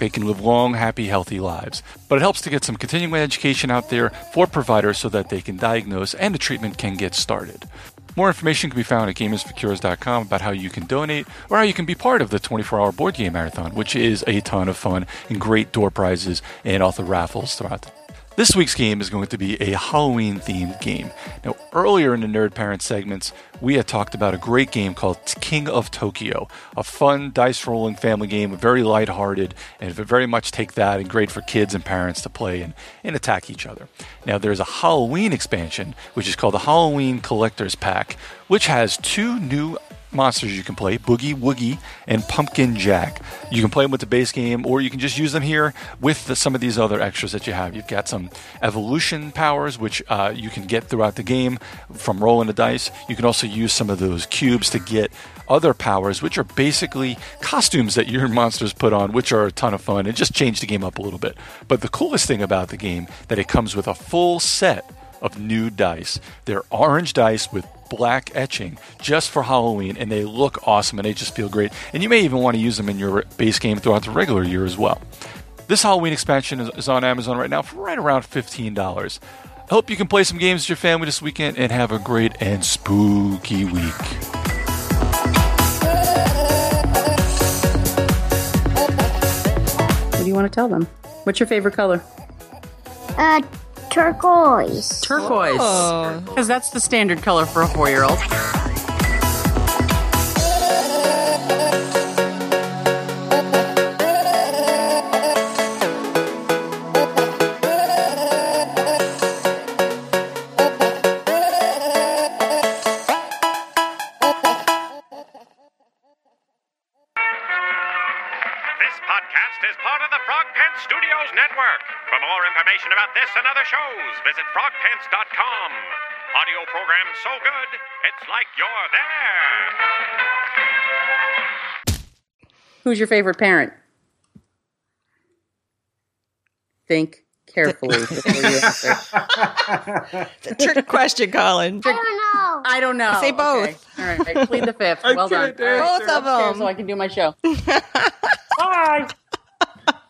Speaker 4: they can live long, happy, healthy lives. But it helps to get some continuing education out there for providers so that they can diagnose and the treatment can get started. More information can be found at gamersforcures.com about how you can donate or how you can be part of the 24 hour board game marathon, which is a ton of fun and great door prizes and also raffles throughout the this week's game is going to be a Halloween themed game. Now, earlier in the Nerd Parent segments, we had talked about a great game called King of Tokyo, a fun dice rolling family game, very lighthearted, and very much take that and great for kids and parents to play and, and attack each other. Now, there's a Halloween expansion, which is called the Halloween Collector's Pack, which has two new monsters you can play Boogie Woogie and Pumpkin Jack. You can play them with the base game, or you can just use them here with the, some of these other extras that you have. You've got some evolution powers, which uh, you can get throughout the game from rolling the dice. You can also use some of those cubes to get other powers, which are basically costumes that your monsters put on, which are a ton of fun and just change the game up a little bit. But the coolest thing about the game that it comes with a full set of new dice. They're orange dice with black etching just for Halloween, and they look awesome and they just feel great. And you may even want to use them in your base game throughout the regular year as well. This Halloween expansion is, on Amazon right now for right around $15. I hope you can play some games with your family this weekend and have a great and spooky week.
Speaker 3: What do you want to tell them? What's your favorite color?
Speaker 5: Uh, turquoise.
Speaker 3: Turquoise. Oh. Because that's the standard color for a four year old.
Speaker 6: Network. For more information about this and other shows, visit frogpants.com. Audio program so good, it's like you're there.
Speaker 3: Who's your favorite parent? Think carefully before you answer.
Speaker 1: It's a trick question, Colin.
Speaker 5: I don't know.
Speaker 3: I don't know.
Speaker 1: Say both.
Speaker 3: Okay. All right, plead the fifth. Well done.
Speaker 2: can't
Speaker 3: All right,
Speaker 1: Both
Speaker 3: sir,
Speaker 1: of them.
Speaker 3: So I can do my show. Bye.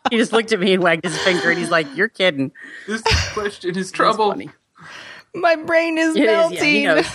Speaker 3: He just looked at me and wagged his finger, and he's like, "You're kidding."
Speaker 2: This question is trouble.
Speaker 1: My brain is
Speaker 3: It is,
Speaker 1: melting.
Speaker 3: yeah, he knows.